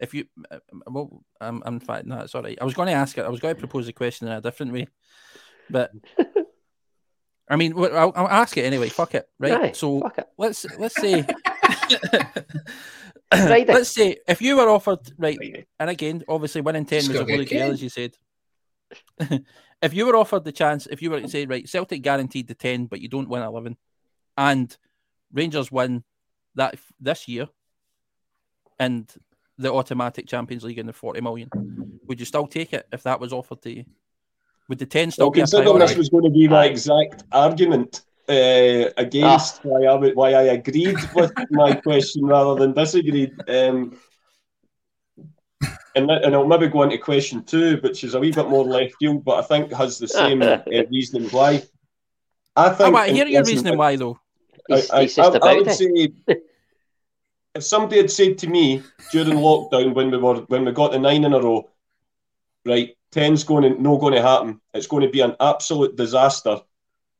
if you uh, well, I'm, I'm in fact no, it's all right. I was going to ask it. I was going to propose a question in a different way, but *laughs* I mean, I'll, I'll ask it anyway. Fuck it, right? Aye, so it. let's let's say. *laughs* Friday. Let's say if you were offered right, Friday. and again, obviously winning ten was a holy get grail, as you said. *laughs* if you were offered the chance, if you were to say right, Celtic guaranteed the ten, but you don't win eleven, and Rangers win that f- this year, and the automatic Champions League and the forty million, would you still take it if that was offered to you? Would the ten still Well, be considering priority? this was going to be my exact argument uh, against why I why I agreed with my *laughs* question rather than disagreed, um, and and I'll maybe go into question two, which is a wee bit more left field, but I think has the same uh, *laughs* reasoning why. I Oh, think. I hear your reasoning why though. He's, I, I- I would say *laughs* if somebody had said to me during lockdown when we were when we got the nine in a row, right, ten's going to no going to happen. It's going to be an absolute disaster,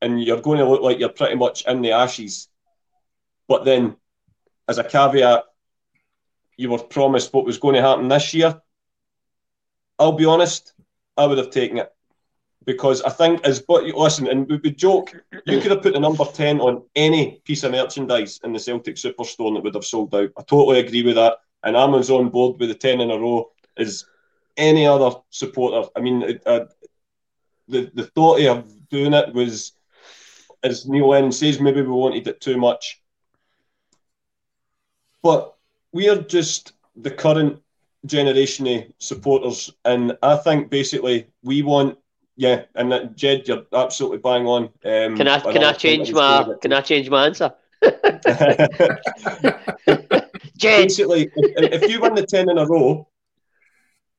and you're going to look like you're pretty much in the ashes. But then, as a caveat, you were promised what was going to happen this year. I'll be honest, I would have taken it because I think as but listen, and we joke you could have put the number 10 on any piece of merchandise in the Celtic Superstore that would have sold out. I totally agree with that. And as on board with the 10 in a row as any other supporter. I mean, it, uh, the, the thought of doing it was, as Neil Lennon says, maybe we wanted it too much. But we are just the current generation of supporters. And I think basically we want yeah, and that, Jed, you're absolutely bang on. Um, Can I can I change my can I change my answer? *laughs* Jed, Basically, if, if you win the ten in a row,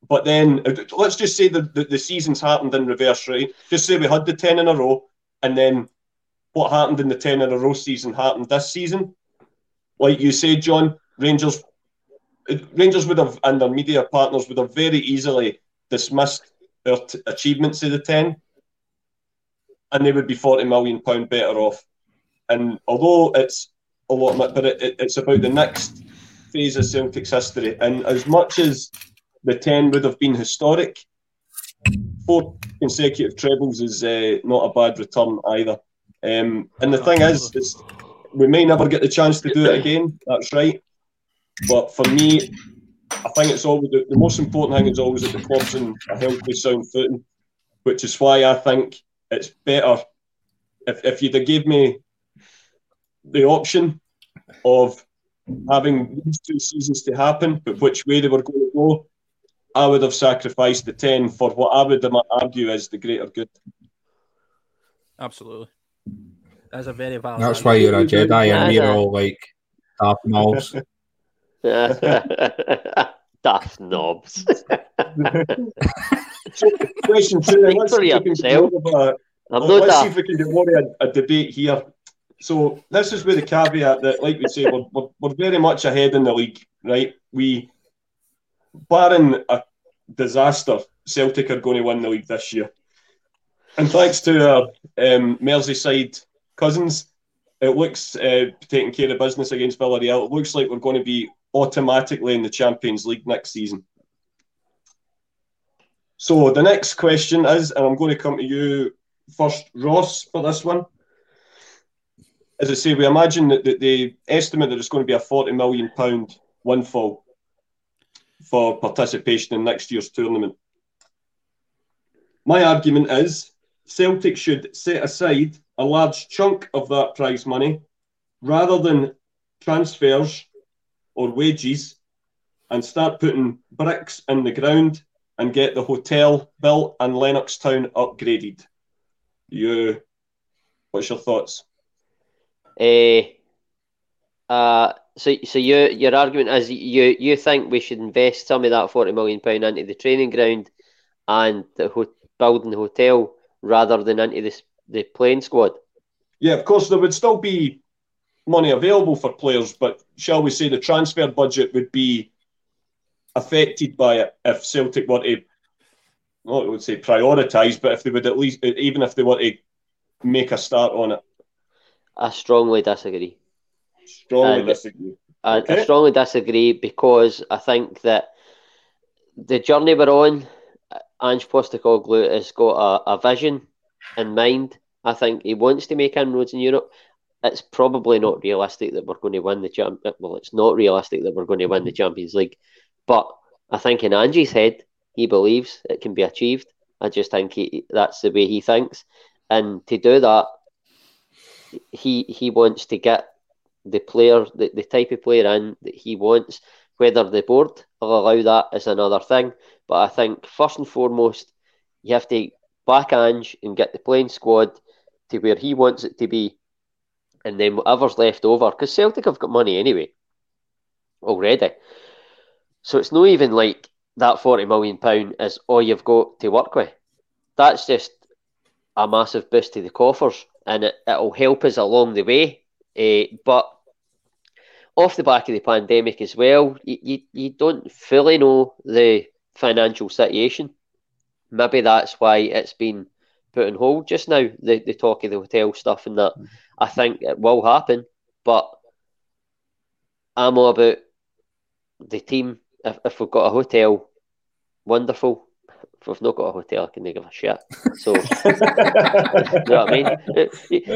but then let's just say the, the the season's happened in reverse, right? Just say we had the ten in a row, and then what happened in the ten in a row season happened this season. Like you said, John, Rangers, Rangers would have and their media partners would have very easily dismissed their t- achievements of the ten, and they would be forty million pound better off. And although it's a lot, but it, it, it's about the next phase of Celtic's history. And as much as the ten would have been historic, four consecutive trebles is uh, not a bad return either. Um, and the thing is, is, we may never get the chance to do it again. That's right. But for me, I think it's always the, the most important thing is always that the club's in a healthy, sound footing, which is why I think it's better if, if you'd have gave me the option of having these two seasons to happen, but which way they were going to go, I would have sacrificed the 10 for what I would argue is the greater good. Absolutely. That's a very valid. That's why you're a Jedi and we're all like Darth Mauls. *laughs* *laughs* Daft knobs. So, question two, then, let's for see if we can get yourself. more of a- I'm uh, Well, let's see if we can get more of a, a debate here. So this is with the caveat that, like we say, we're, we're, we're very much ahead in the league, right? We, barring a disaster, Celtic are going to win the league this year. And thanks to our um, Merseyside cousins, it looks uh, taking care of business against Villarreal. It looks like we're going to be automatically in the Champions League next season. So the next question is, and I'm going to come to you first, Ross, for this one. As I say, we imagine that the, the estimate that it's going to be a forty million pound windfall for participation in next year's tournament. My argument is Celtic should set aside a large chunk of that prize money rather than transfers or wages and start putting bricks in the ground and get the hotel built and Lennoxtown upgraded. You, what's your thoughts? Eh, uh, so, so your your argument is you you think we should invest some of that forty million pound into the training ground and the ho- building the hotel rather than into this the playing squad. Yeah, of course, there would still be money available for players, but shall we say the transfer budget would be affected by it if Celtic were to, well, I would say prioritise, but if they would at least, even if they were to make a start on it. I strongly disagree. Strongly And- disagree. I, I strongly disagree because I think that the journey we're on, Ange Postecoglou has got a, a vision in mind. I think he wants to make inroads in Europe. It's probably not realistic that we're going to win the champ. Well, it's not realistic that we're going to win the Champions League, but I think in Ange's head, he believes it can be achieved. I just think he, that's the way he thinks, and to do that, he he wants to get the player, the, the type of player in that he wants. Whether the board will allow that is another thing. But I think first and foremost, you have to back Ange and get the playing squad to where he wants it to be, and then whatever's left over, because Celtic have got money anyway already. So it's not even like that forty million pound is all you've got to work with. That's just a massive boost to the coffers, and it, it'll help us along the way. Eh, but off the back of the pandemic as well, you, you, you don't fully know the financial situation. Maybe that's why it's been put on hold just now, the, the talk of the hotel stuff and that. I think it will happen, but I'm all about the team. If, if we've got a hotel, wonderful. If we've not got a hotel, I can give a shit. So, *laughs* you know what I mean? Eh,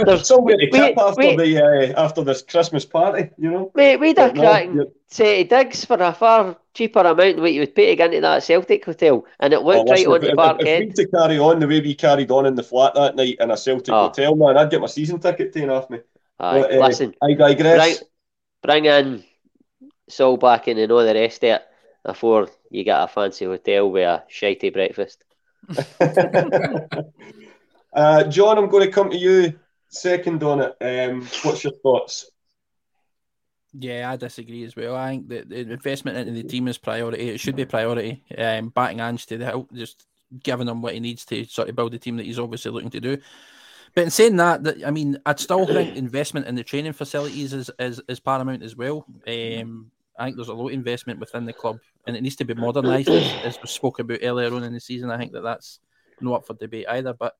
There's, Somewhere to we- tip after we- the uh, after this Christmas party, you know. Mate, we had a But no, cracking you're- set of digs for a far cheaper amount than what you would pay to get into that Celtic hotel, and it Well, looked right listen, on if, the if, if parkhead. we to carry on the way we carried on in the flat that night in a Celtic Oh. hotel, man, I'd get my season ticket taken off me. Aye, But, uh, listen, I digress. bring, bring in Saul back in and all the rest of it before you get a fancy hotel with a shitey breakfast. *laughs* uh, John, I'm going to come to you second on it. Um, what's your thoughts? Yeah, I disagree as well. I think that the investment into the team is priority. It should be priority. Um, backing Ange to the help, just giving him what he needs to sort of build the team that he's obviously looking to do. But in saying that, that I mean, I'd still think investment in the training facilities is is, is paramount as well. Um, I think there's a lot of investment within the club, and it needs to be modernised, as, as we spoke about earlier on in the season. I think that that's not up for debate either. But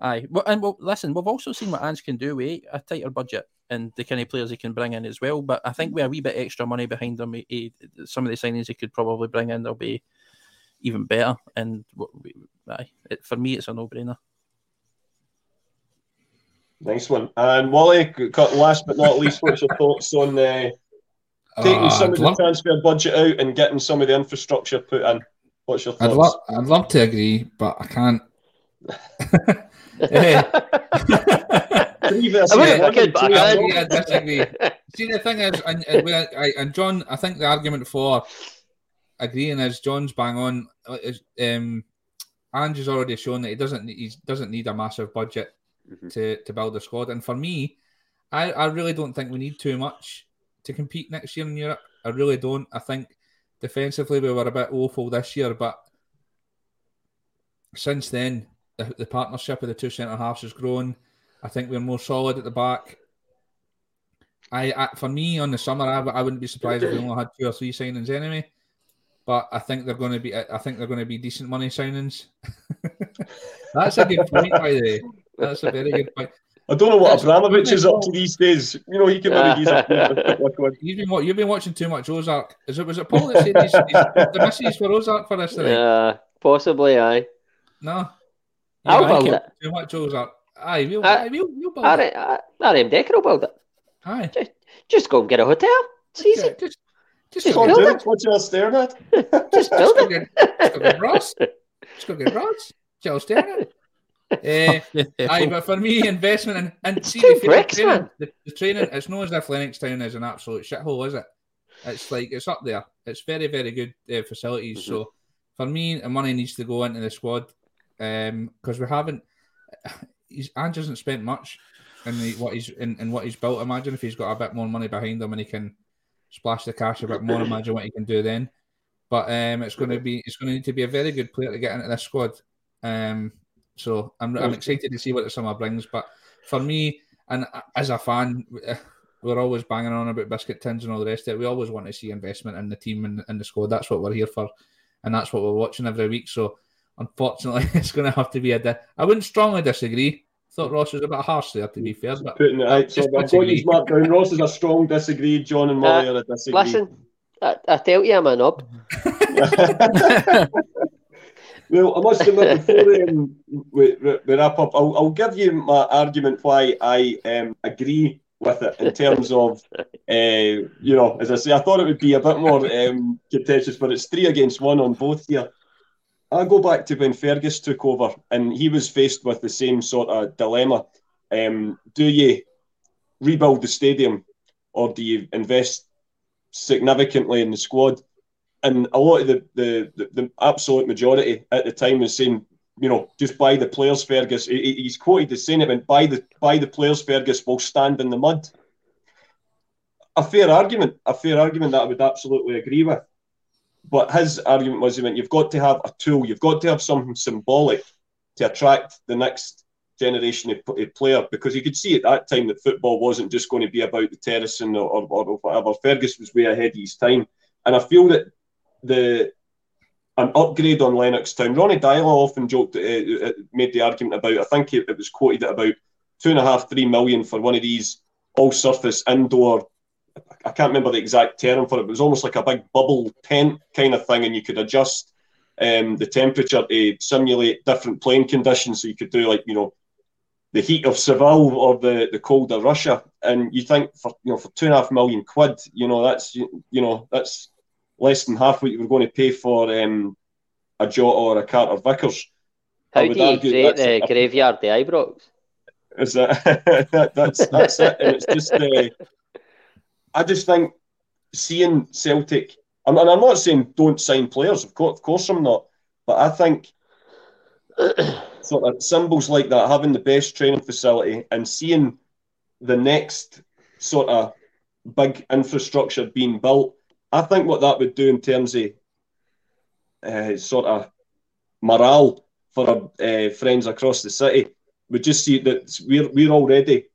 aye, well, and well, listen, we've also seen what Ange can do with a tighter budget and the kind of players he can bring in as well. But I think with a wee bit extra money behind him, he, he, some of the signings he could probably bring in, they'll be even better. And aye, it, for me, it's a no-brainer. Nice one. And Wally, last but not least, what's your thoughts on uh, taking Uh, some I'd of the transfer budget out and getting some of the infrastructure put in? What's your I'd thoughts? love, I'd love to agree, but I can't. *laughs* Three versus I wouldn't one, kid, but I two can. nil. Yeah, I disagree. See, the thing is, and, and, and John, I think the argument for agreeing is John's bang on. Is, um, Ange has already shown that he doesn't he doesn't need a massive budget Mhm. to, to build a squad. And for me, I, I really don't think we need too much to compete next year in Europe. I really don't. I think defensively we were a bit woeful this year, but since then the, the partnership of the two centre halves has grown. I think we're more solid at the back. I, I for me on the summer, I, I wouldn't be surprised if we only had two or three signings anyway. But I think they're going to be. I think they're going to be decent money signings. *laughs* That's a good point, by the way. That's a very good point. I don't know what That's- Abramovich is up to these days. You know, he can maybe use a one. You've been wa- you've been watching too much Ozark. Is it was it Paul that said he's, he's the misses for Ozark for this tonight? Yeah, possibly, aye. No, I'll You build like it. Too much Ozark. Aye, we'll, I- aye, we'll, we'll build I, it. Uh, I, RM Decker will build it. Aye, Just go and get a hotel. It's easy. just, just, just, Just go Come get- on, build dude, what you staring at? Just *laughs* just build go it. get, just go get Ross. Just go get Ross. Jill Sterner. Eh, *laughs* Aye, but for me, investment and, and see two the, bricks, training, the, the training, it's not as if Lennoxtown is an absolute shithole, is it? It's like it's up there. It's very, very good uh, facilities. Mhm. So for me, the money needs to go into the squad because we haven't. He's Ange hasn't spent much in the, what he's in, in what he's built. Imagine if he's got a bit more money behind him and he can splash the cash a bit more. Imagine what he can do then. But um, it's going to be it's going to need to be a very good player to get into this squad. Um, so I'm, I'm excited to see what the summer brings. But for me, and as a fan, we're always banging on about biscuit tins and all the rest of it. We always want to see investment in the team and in the squad. That's what we're here for, and that's what we're watching every week. So, unfortunately, *laughs* it's going to have to be a. Di- I wouldn't strongly disagree. Thought Ross was a bit harsh there, to be fair. But Putting it out, so I've got you marked down. Ross is a strong disagree. John and Molly Uh, are a disagree. Listen, I, I tell you, I'm a knob. *laughs* *laughs* Well, I must admit, *laughs* before um, we, we wrap up, I'll, I'll give you my argument why I um, agree with it in terms of, *laughs* uh, you know, as I say, I thought it would be a bit more um, contentious, but it's three against one on both here. I go back to when Fergus took over and he was faced with the same sort of dilemma. Um, do you rebuild the stadium or do you invest significantly in the squad? And a lot of the, the, the, the absolute majority at the time was saying, you know, just buy the players, Fergus. He, he's quoted saying it, went, buy the buy the players, Fergus will stand in the mud. A fair argument, a fair argument that I would absolutely agree with. But his argument was he you've got to have a tool, you've got to have something symbolic to attract the next generation of, of player because you could see at that time that football wasn't just going to be about the terracing or, or, or whatever. Fergus was way ahead of his time. And I feel that the an upgrade on Lennox Town. Ronny Deila often joked, uh, uh, made the argument about. I think it, it, was quoted at about two and a half, three million for one of these all-surface indoor. I can't remember the exact term for it. But it was almost like a big bubble tent kind of thing, and you could adjust um, the temperature to simulate different playing conditions. So you could do like you know the heat of Seville or the, the cold of Russia, and you think for you know for two and a half million quid, you know that's you know that's less than half what you were going to pay for um, a Jota or a Carter Vickers. How do you create the a, graveyard, the Ibrox? Is that, *laughs* that that's that's it, and it's just. Uh, I just think seeing Celtic, and I'm not saying don't sign players. Of course, of course, I'm not. But I think *coughs* sort of symbols like that, having the best training facility, and seeing the next sort of big infrastructure being built I think what that would do in terms of uh, sort of morale for our uh, friends across the city would just see that we're we're already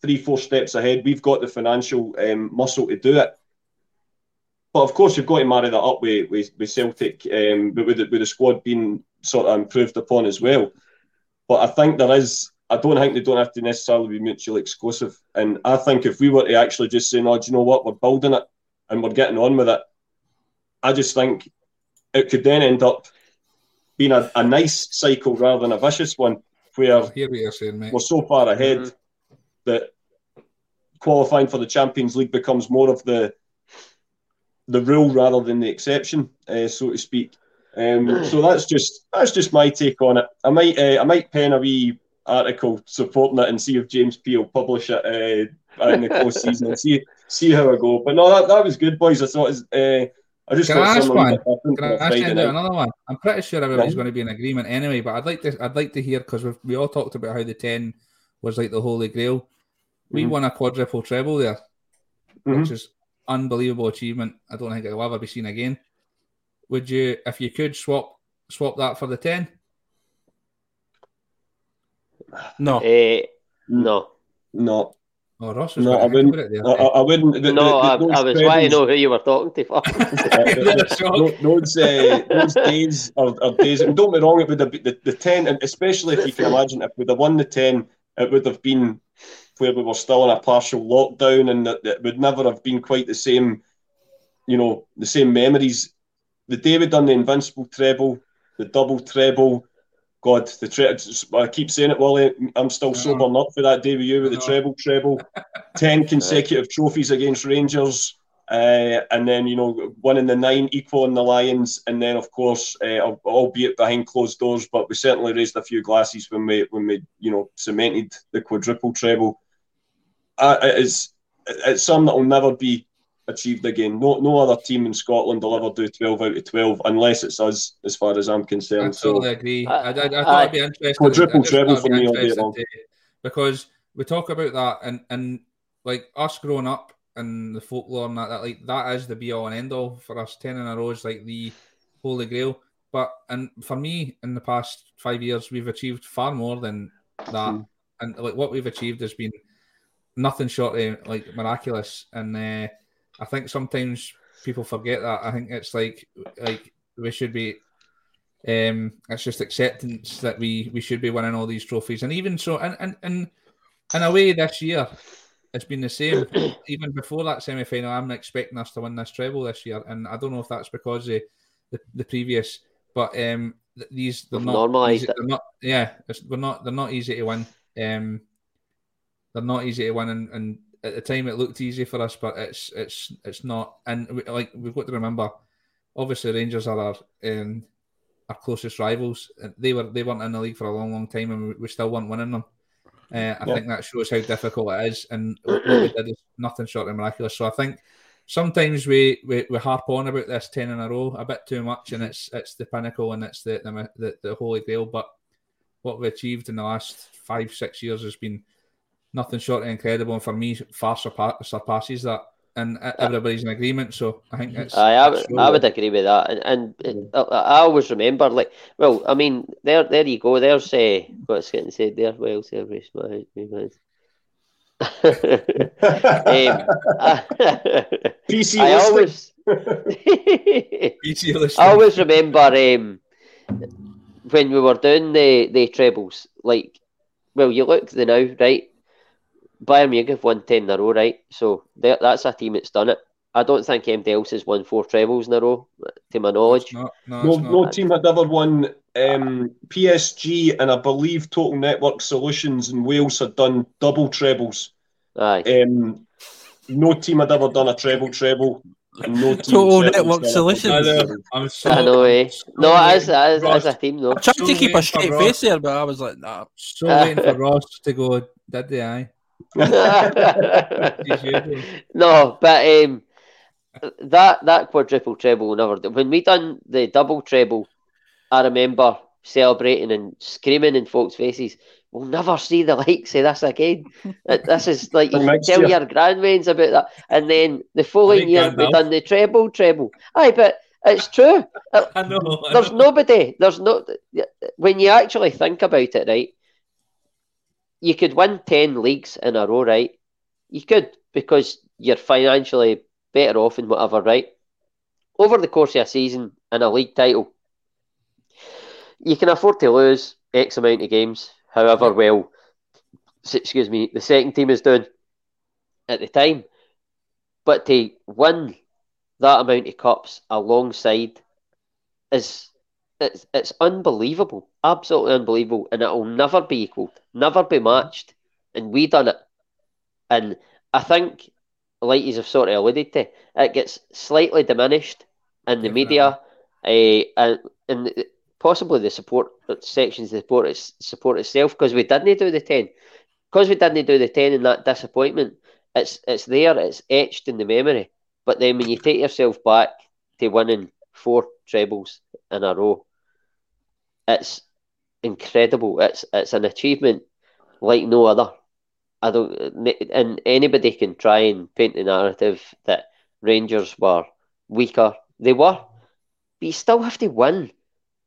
three four steps ahead. We've got the financial um, muscle to do it. But of course, you've got to marry that up with with, with Celtic, um, but with the, with the squad being sort of improved upon as well. But I think there is. I don't think they don't have to necessarily be mutually exclusive. And I think if we were to actually just say, "No, do you know what? We're building it and we're getting on with it. I just think it could then end up being a, a nice cycle rather than a vicious one where saying, we're so far ahead mm-hmm. that qualifying for the Champions League becomes more of the the rule rather than the exception, uh, so to speak. Um, so that's just that's just my take on it. I might uh, I might pen a wee article supporting it and see if James P will publish it uh, in the close season and see see how I go. But no, that, that was good, boys. I thought was, uh, I just Can I ask one? Can I ask you another one? I'm pretty sure everybody's going to be in agreement anyway. But I'd like to I'd like to hear because we we all talked about how the ten was like the holy grail. We mm-hmm. won a quadruple treble there, mm-hmm. which is unbelievable achievement. I don't think it'll ever be seen again. Would you, if you could, swap swap that for the ten? No. Uh, no. No. Oh, Ross was no, I wouldn't. I, I, wouldn't. The, no, the, the, I, I, was trying to know who you were talking to. For. those, *laughs* uh, *laughs* those days are, are days. And don't be wrong, it would have been the, the ten, and especially if you can imagine, if we'd have won the ten, it would have been where we were still in a partial lockdown, and that it would never have been quite the same. You know, the same memories. The day we done the invincible treble, the double treble, God, the tre- I keep saying it, Wally. I'm still sober not for that day with you with the treble, treble, ten *laughs* consecutive trophies against Rangers, uh, and then you know winning the nine, equal in the Lions, and then of course, uh, albeit behind closed doors, but we certainly raised a few glasses when we when we you know cemented the quadruple treble. Uh, it's it's something that will never be achieved again. No, no other team in Scotland will ever do 12 out of 12 unless it's us, as far as I'm concerned. I totally so, agree. I, I, I thought it'd be interesting. Triple treble for me all day long. Because we talk about that and, and like us growing up and the folklore and that, that like that is the be all and end all for us. 10 in a row is like the holy grail. But and for me, in the past five years, we've achieved far more than that. Mm. And like what we've achieved has been nothing short of like miraculous. And uh, I think sometimes people forget that. I think it's like like we should be. Um, it's just acceptance that we we should be winning all these trophies, and even so, and and, and in a way, this year it's been the same. *clears throat* even before that semi final, I'm expecting us to win this treble this year, and I don't know if that's because of the, the previous, but um, these they're not normalized easy, they're not yeah, we're not they're not easy to win. Um, they're not easy to win, and, and at the time it looked easy for us, but it's it's it's not. And we, like we've got to remember, obviously Rangers are our um, our closest rivals. They were they weren't in the league for a long, long time, and we, we still weren't winning them. Uh, I yeah. think that shows how difficult it is, and what we did is nothing short of miraculous. So I think sometimes we, we, we harp on about this ten in a row a bit too much, and it's it's the pinnacle and it's the the, the, the holy grail. But what we achieved in the last five six years has been nothing short of incredible, and for me, far surpasses that. And everybody's in agreement, so I think it's. I, I, would, I would agree with that, and, and mm-hmm. I, I, always remember, like, well, I mean, there, there you go. There's uh, what's getting said there. Well, service, my, my um, *laughs* I, *laughs* PC I always, *laughs* PC I always remember um, when we were doing the, the trebles, like, well, you look the now, right? Bayern Munich have won 10 in a row, right? So that's a team that's done it. I don't think anybody else has won four trebles in a row, to my knowledge. Not, no, no, no team had ever won. Um, PSG and I believe Total Network Solutions in Wales had done double trebles. Aye. Um, no team had ever done a treble treble. No team Total Network Solutions. I know. I'm so, I know, eh? No, as, as, as a team, no. I tried so to keep a straight face here, but I was like, nah. So waiting for Ross to go, did they? Aye. *laughs* no, but um, that that quadruple treble never. When we done the double treble, I remember celebrating and screaming in folks' faces. We'll never see the likes of this again. *laughs* this is like you can tell year. your grandmains about that. And then the following year we done the treble treble. Aye, but it's true. *laughs* I know. I there's know. nobody. There's no. When you actually think about it, right? You could win 10 leagues in a row, right? You could because you're financially better off and whatever, right? Over the course of a season in a league title, you can afford to lose X amount of games, however well, excuse me, the second team is doing at the time. But to win that amount of cups alongside is it's it's unbelievable, absolutely unbelievable, and it'll never be equalled, never be matched. And we done it, and I think, like you have sort of alluded to, it gets slightly diminished in the media, uh, and, and possibly the support sections, the support support itself, because we didn't do the ten, because we didn't do the ten, and that disappointment, it's it's there, it's etched in the memory. But then when you take yourself back to winning four trebles in a row, it's incredible. It's it's an achievement like no other. I don't, and anybody can try and paint the narrative that Rangers were weaker. They were, but you still have to win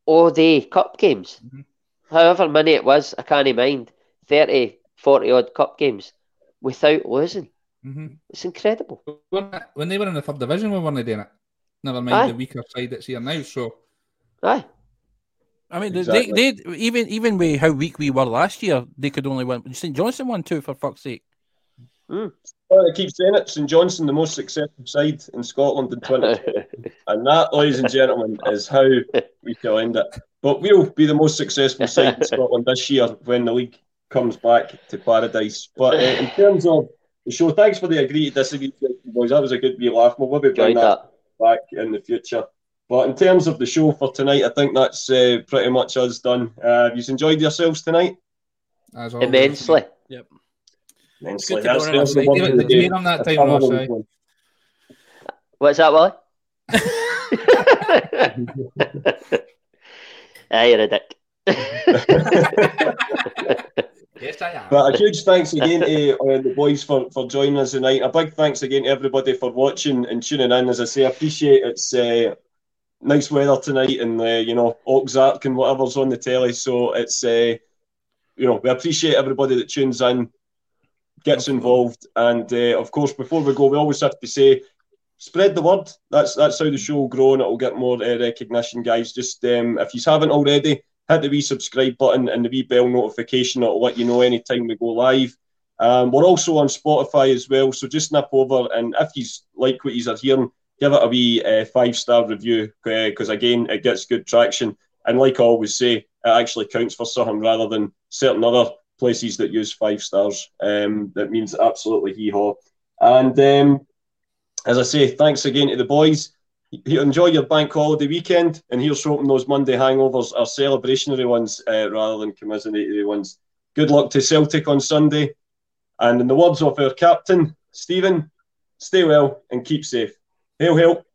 all the cup games. Mm-hmm. However many it was, I can't mind 30, 40 odd cup games without losing. Mm-hmm. It's incredible. When they were in the third division, we weren't doing it. Never mind Aye. the weaker side that's here now. So, Aye. I mean, exactly. they, they even even with how weak we were last year, they could only win. St Johnstone won two for fuck's sake. Mm. Well, I keep saying it. St Johnstone, the most successful side in Scotland in 20, *laughs* and that, ladies and gentlemen, is how we shall end it. But we'll be the most successful side in Scotland this year when the league comes back to paradise. But uh, in terms of the show, thanks for the agree to disagree, boys. That was a good wee laugh. We'll maybe bring that, that back in the future. But in terms of the show for tonight, I think that's uh, pretty much us done. Uh, have you enjoyed yourselves tonight? As Immensely. Yep. Immensely. That's, that's the one the day. On that time, Ross? What's that, Wally? *laughs* ah, you're a dick. *laughs* yes, I am. But a huge thanks again to uh, the boys for, for joining us tonight. A big thanks again to everybody for watching and tuning in. As I say, I appreciate it's uh, nice weather tonight, and uh, you know Oxark and whatever's on the telly. So it's uh, you know we appreciate everybody that tunes in. gets involved. And uh, of course, before we go, we always have to say, spread the word. That's that's how the show will grow and it'll get more uh, recognition, guys. Just um, if you haven't already, hit the wee subscribe button and the wee bell notification. It'll let you know anytime we go live. Um, we're also on Spotify as well, so just snap over and if you like what you are hearing, give it a wee uh, five star review because uh, again, it gets good traction. And like I always say, it actually counts for something rather than certain other places that use five stars. Um, that means absolutely hee haw. And um, as I say, thanks again to the boys. Enjoy your bank holiday weekend, and here's hoping those Monday hangovers are celebrationary ones uh, rather than commiseratory ones. Good luck to Celtic on Sunday. And in the words of our captain, Stephen, stay well and keep safe. Hail, hail.